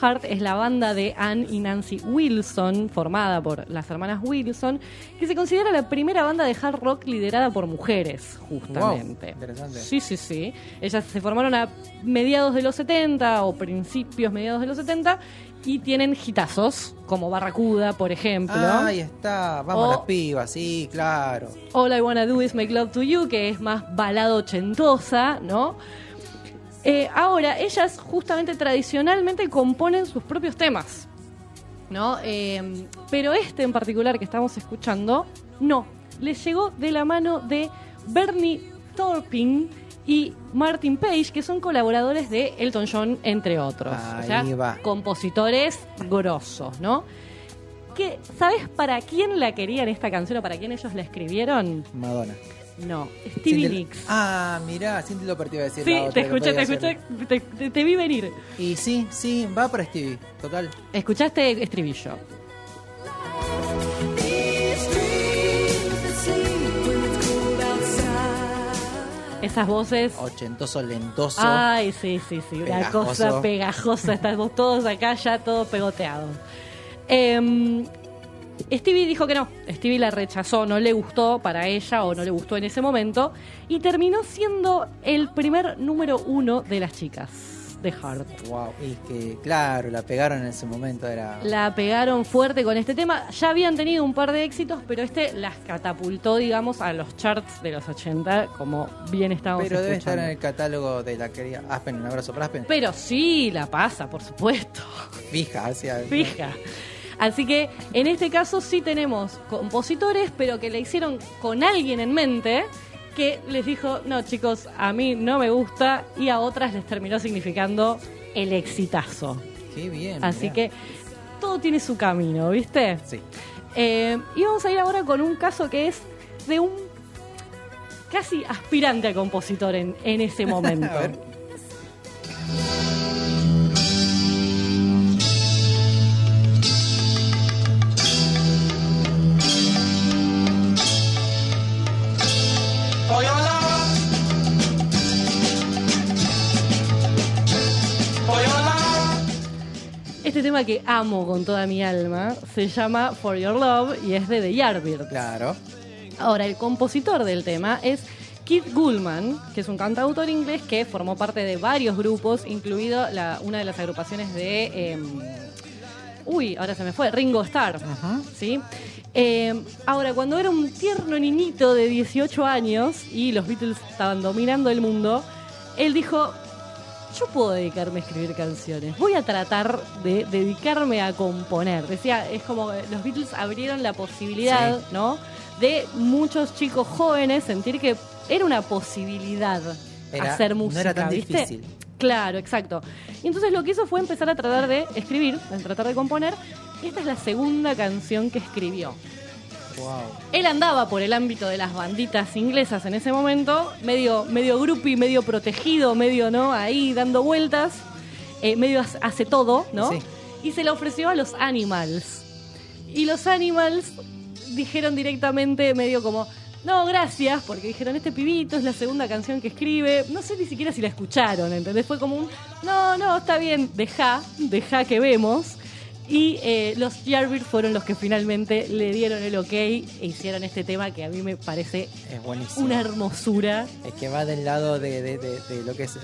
Heart es la banda de Ann y Nancy Wilson, formada por las hermanas Wilson, que se considera la primera banda de hard rock liderada por mujeres, justamente. Wow, interesante. Sí, sí, sí. Ellas se formaron a mediados de los 70 o principios mediados de los 70 y tienen hitazos, como Barracuda, por ejemplo. Ah, ahí está. Vamos O- las pibas, sí, claro. All I Wanna Do Is Make Love to You, que es más balada ochentosa, ¿no? Eh, ahora, ellas justamente tradicionalmente componen sus propios temas, ¿no? Eh, pero este en particular que estamos escuchando, no. Les llegó de la mano de Bernie Taupin y Martin Page, que son colaboradores de Elton John, entre otros. o sea, Ahí va. compositores grosos, ¿no? ¿Qué, ¿Sabes para quién la querían esta canción o para quién ellos la escribieron? Madonna. No, Stevie Cindy- Nicks. Ah, mirá, Cindy Lauper te iba a decir. Sí, la otra te escuché, te escuché, te, te- te vi venir. Y sí, sí, va para Stevie, total. Escuchaste estribillo. Esas voces. Ochentoso, lentoso. Ay, sí, sí, sí. Una Pegajoso. cosa pegajosa. Estamos todos acá ya, todos pegoteados. Em, Stevie dijo que no. Stevie la rechazó, no le gustó para ella o no le gustó en ese momento. Y terminó siendo el primer número uno de las chicas de Heart. Wow, y que claro, la pegaron en ese momento, era. La pegaron fuerte con este tema. Ya habían tenido un par de éxitos, pero este las catapultó, digamos, a los charts de los 80, como bien estábamos Pero debe estar en el catálogo de la querida Aspen, un abrazo para Aspen. Pero sí, la pasa, por supuesto. Fija, hacia. Fija. Así que en este caso sí tenemos compositores, pero que le hicieron con alguien en mente que les dijo, no chicos, a mí no me gusta y a otras les terminó significando el exitazo. Qué bien. Así mirá. que todo tiene su camino, ¿viste? Sí. Eh, y vamos a ir ahora con un caso que es de un casi aspirante a compositor en, en ese momento. A ver. Tema que amo con toda mi alma se llama For Your Love y es de The Yardbirds. Claro. Ahora, el compositor del tema es Keith Gullman, que es un cantautor inglés que formó parte de varios grupos, incluido la- una de las agrupaciones de... em, uy, ahora se me fue, Ringo Starr. ¿sí? Em, ahora, cuando era un tierno niñito de 18 años y los Beatles estaban dominando el mundo, él dijo, yo puedo dedicarme a escribir canciones. Voy a tratar de dedicarme a componer. Decía, es como eh, los Beatles abrieron la posibilidad, Sí. ¿no? De muchos chicos jóvenes sentir que era una posibilidad Era- hacer no música, era tan ¿viste? difícil. Claro, exacto. Y entonces lo que hizo fue empezar a tratar de escribir, a tratar de componer. Y esta es la segunda canción que escribió. Wow. Él andaba por el ámbito de las banditas inglesas en ese momento, medio, medio groupie, medio protegido, medio, ¿no? Ahí dando vueltas, eh, medio hace- hace todo, ¿no? Sí. Y se le ofreció a los Animals. Y los Animals dijeron directamente, medio como, no, gracias, porque dijeron, este pibito es la segunda canción que escribe. No sé ni siquiera si la escucharon, ¿entendés? Fue como un, no, no, está bien, deja, deja que vemos. Y eh, los Yardbirds fueron los que finalmente le dieron el ok e hicieron este tema que a mí me parece Es una hermosura. Es que va del lado de, de- de- de lo que es eh,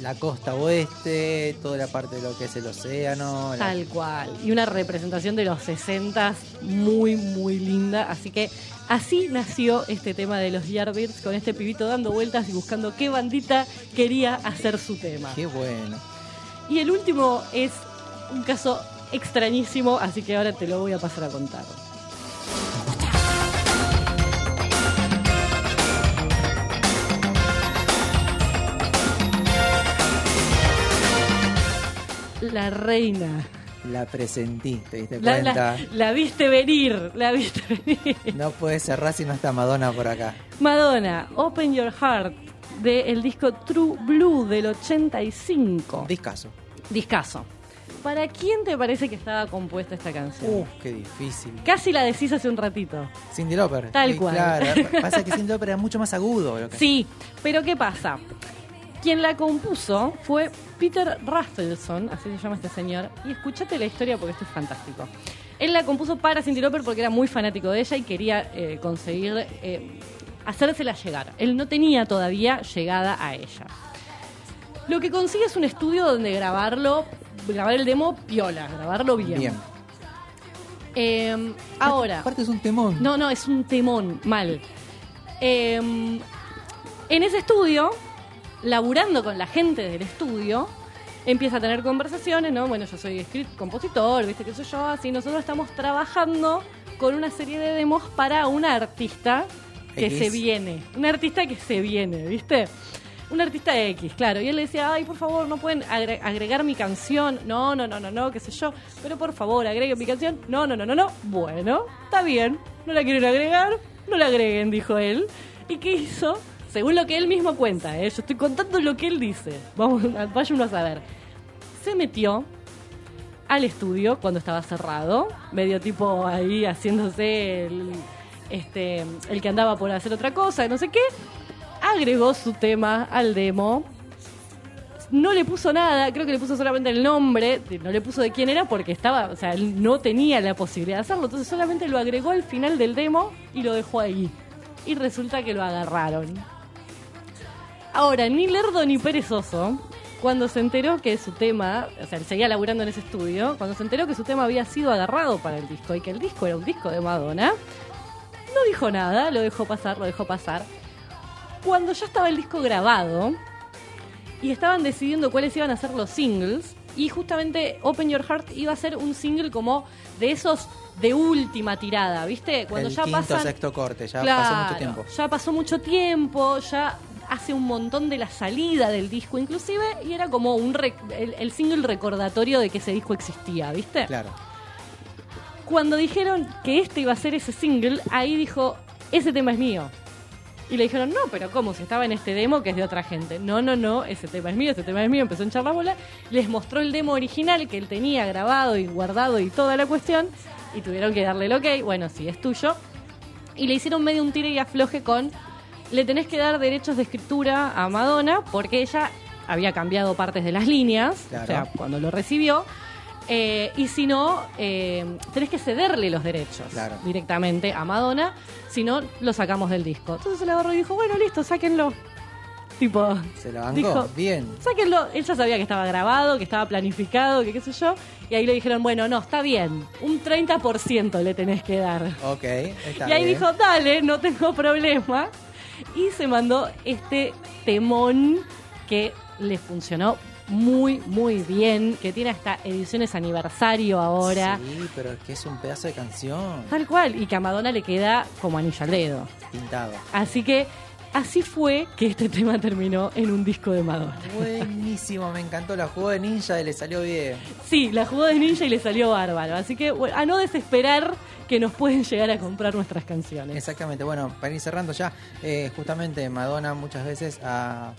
la costa oeste, toda la parte de lo que es el océano. la- Tal cual. Y una representación de los 60 muy, muy linda. Así que así nació este tema de los Yardbirds, con este pibito dando vueltas y buscando qué bandita quería hacer su tema. Qué bueno. Y el último es un caso extrañísimo, así que ahora te lo voy a pasar a contar. La reina. La presentí, ¿te diste La, cuenta? la- la viste venir, la viste venir. No puede cerrar si no está Madonna por acá. Madonna, Open Your Heart, del disco True Blue del 85. Discaso. Discaso. ¿Para quién te parece que estaba compuesta esta canción? Uf, qué difícil. Casi la decís hace un ratito. Cindy Lauper. Tal Sí, cual. Claro, pasa que Cindy Lauper era mucho más agudo. Lo que... Sí, pero ¿qué pasa? Quien la compuso fue Peter Rafelson, así se llama este señor, y escúchate la historia porque esto es fantástico. Él la compuso para Cindy Lauper porque era muy fanático de ella y quería eh, conseguir eh, hacérsela llegar. Él no tenía todavía llegada a ella. Lo que consigue es un estudio donde grabarlo, grabar el demo piola, grabarlo bien. Bien. Eh, ahora. Aparte es un temón. No, no, es un temón, mal. Eh, en ese estudio, laburando con la gente del estudio, empieza a tener conversaciones, ¿no? Bueno, yo soy script compositor, ¿viste qué soy yo? Así, nosotros estamos trabajando con una serie de demos para una artista que X. se viene. Una artista que se viene, ¿viste? Un artista X, claro. Y él le decía, ay, por favor, no pueden agre- agregar mi canción. No, no, no, no, no, qué sé yo. Pero por favor, agreguen mi canción. No, no, no, no, no. Bueno, está bien. No la quieren agregar. No la agreguen, dijo él. ¿Y qué hizo? Según lo que él mismo cuenta, ¿eh? yo estoy contando lo que él dice. Vamos, váyanos a ver. Se metió al estudio cuando estaba cerrado, medio tipo ahí haciéndose el, este, el que andaba por hacer otra cosa, no sé qué. Agregó su tema al demo. No le puso nada, creo que le puso solamente el nombre, no le puso de quién era porque estaba, o sea, no tenía la posibilidad de hacerlo, entonces solamente lo agregó al final del demo y lo dejó ahí. Y resulta que lo agarraron. Ahora, ni lerdo ni perezoso, cuando se enteró que su tema, o sea, él seguía laburando en ese estudio, cuando se enteró que su tema había sido agarrado para el disco y que el disco era un disco de Madonna, no dijo nada, lo dejó pasar, lo dejó pasar. Cuando ya estaba el disco grabado y estaban decidiendo cuáles iban a ser los singles, y justamente Open Your Heart iba a ser un single como de esos de última tirada, ¿viste? Cuando el ya quinto pasan sexto corte, ya Claro, pasó mucho tiempo. Ya pasó mucho tiempo, ya hace un montón de la salida del disco inclusive, y era como un rec- el, el single recordatorio de que ese disco existía, ¿viste? Claro. Cuando dijeron que este iba a ser ese single, ahí dijo, ese tema es mío. Y le dijeron, no, pero ¿cómo? Si estaba en este demo que es de otra gente. No, no, no, ese tema es mío, ese tema es mío. Empezó a echar la bola. Les mostró el demo original que él tenía grabado y guardado y toda la cuestión. Y tuvieron que darle el ok. Bueno, sí, es tuyo. Y le hicieron medio un tire y afloje con, le tenés que dar derechos de escritura a Madonna porque ella había cambiado partes de las líneas, Claro. o sea, cuando lo recibió. Eh, y si no, eh, tenés que cederle los derechos Claro. directamente a Madonna, si no, lo sacamos del disco. Entonces él agarró y dijo, bueno, listo, sáquenlo. Tipo, Se la bancó. Dijo, Bien. sáquenlo. Él ya sabía que estaba grabado, que estaba planificado, que qué sé yo. Y ahí le dijeron, bueno, no, está bien, un 30% le tenés que dar. Ok, está y ahí bien. dijo, dale, no tengo problema. Y se mandó este temón que le funcionó muy, muy bien, que tiene hasta ediciones aniversario ahora. Sí, pero es que es un pedazo de canción Tal cual, y que a Madonna le queda como anillo al dedo. pintado. Así que así fue que este tema terminó en un disco de Madonna. Buenísimo, me encantó. La jugó de ninja y le salió bien. Sí, la jugó de ninja y le salió bárbaro. Así que bueno, a no desesperar que nos pueden llegar a comprar nuestras canciones. Exactamente, bueno, para ir cerrando ya, eh, justamente Madonna muchas veces ah,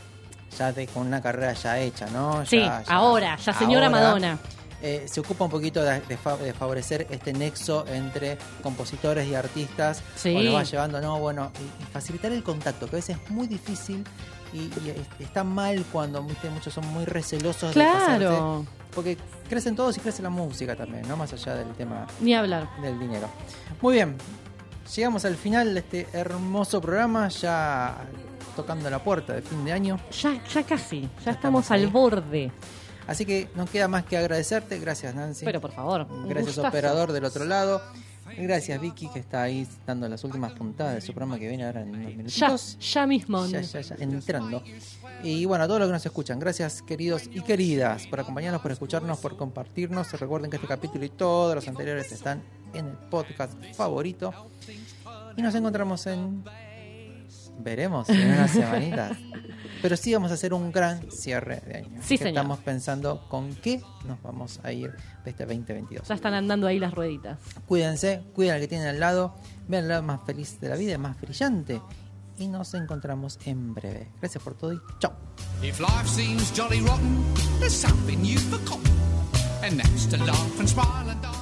ya de, con una carrera ya hecha, ¿no? Sí, Ya- ahora, ya señora ahora, Madonna. eh, se ocupa un poquito de, de fa- de favorecer este nexo entre compositores y artistas. Sí. O lo va llevando, no, bueno, y, y facilitar el contacto, que a veces es muy difícil y, y es- está mal cuando ¿viste? muchos son muy recelosos de pasarse, Claro, porque crecen todos y crece la música también, ¿no? Más allá del tema ni hablar. del dinero. Muy bien, llegamos al final de este hermoso programa, ya tocando la puerta de fin de año. Ya, ya casi, ya, estamos al borde. Así que no queda más que agradecerte. Gracias, Nancy. Pero por favor, Gracias, gustazo. operador del otro lado. Gracias, Vicky, que está ahí dando las últimas puntadas de su programa que viene ahora en unos Ya, minutitos. ya mismo. Ya, ya, ya, entrando. Y bueno, a todos los que nos escuchan, gracias queridos y queridas por acompañarnos, por escucharnos, por compartirnos. Recuerden que este capítulo y todos los anteriores están en el podcast favorito. Y nos encontramos en... Veremos en unas semanitas. Pero sí vamos a hacer un gran cierre de año. Sí, señor. Estamos pensando con qué nos vamos a ir de este 2022. Ya están andando ahí las rueditas. Cuídense, cuiden al que tienen al lado, vean el lado más feliz de la vida, más brillante. Y nos encontramos en breve. Gracias por todo y chao. If life seems jolly rotten, there's something you've forgotten. And that's to laugh and smile and.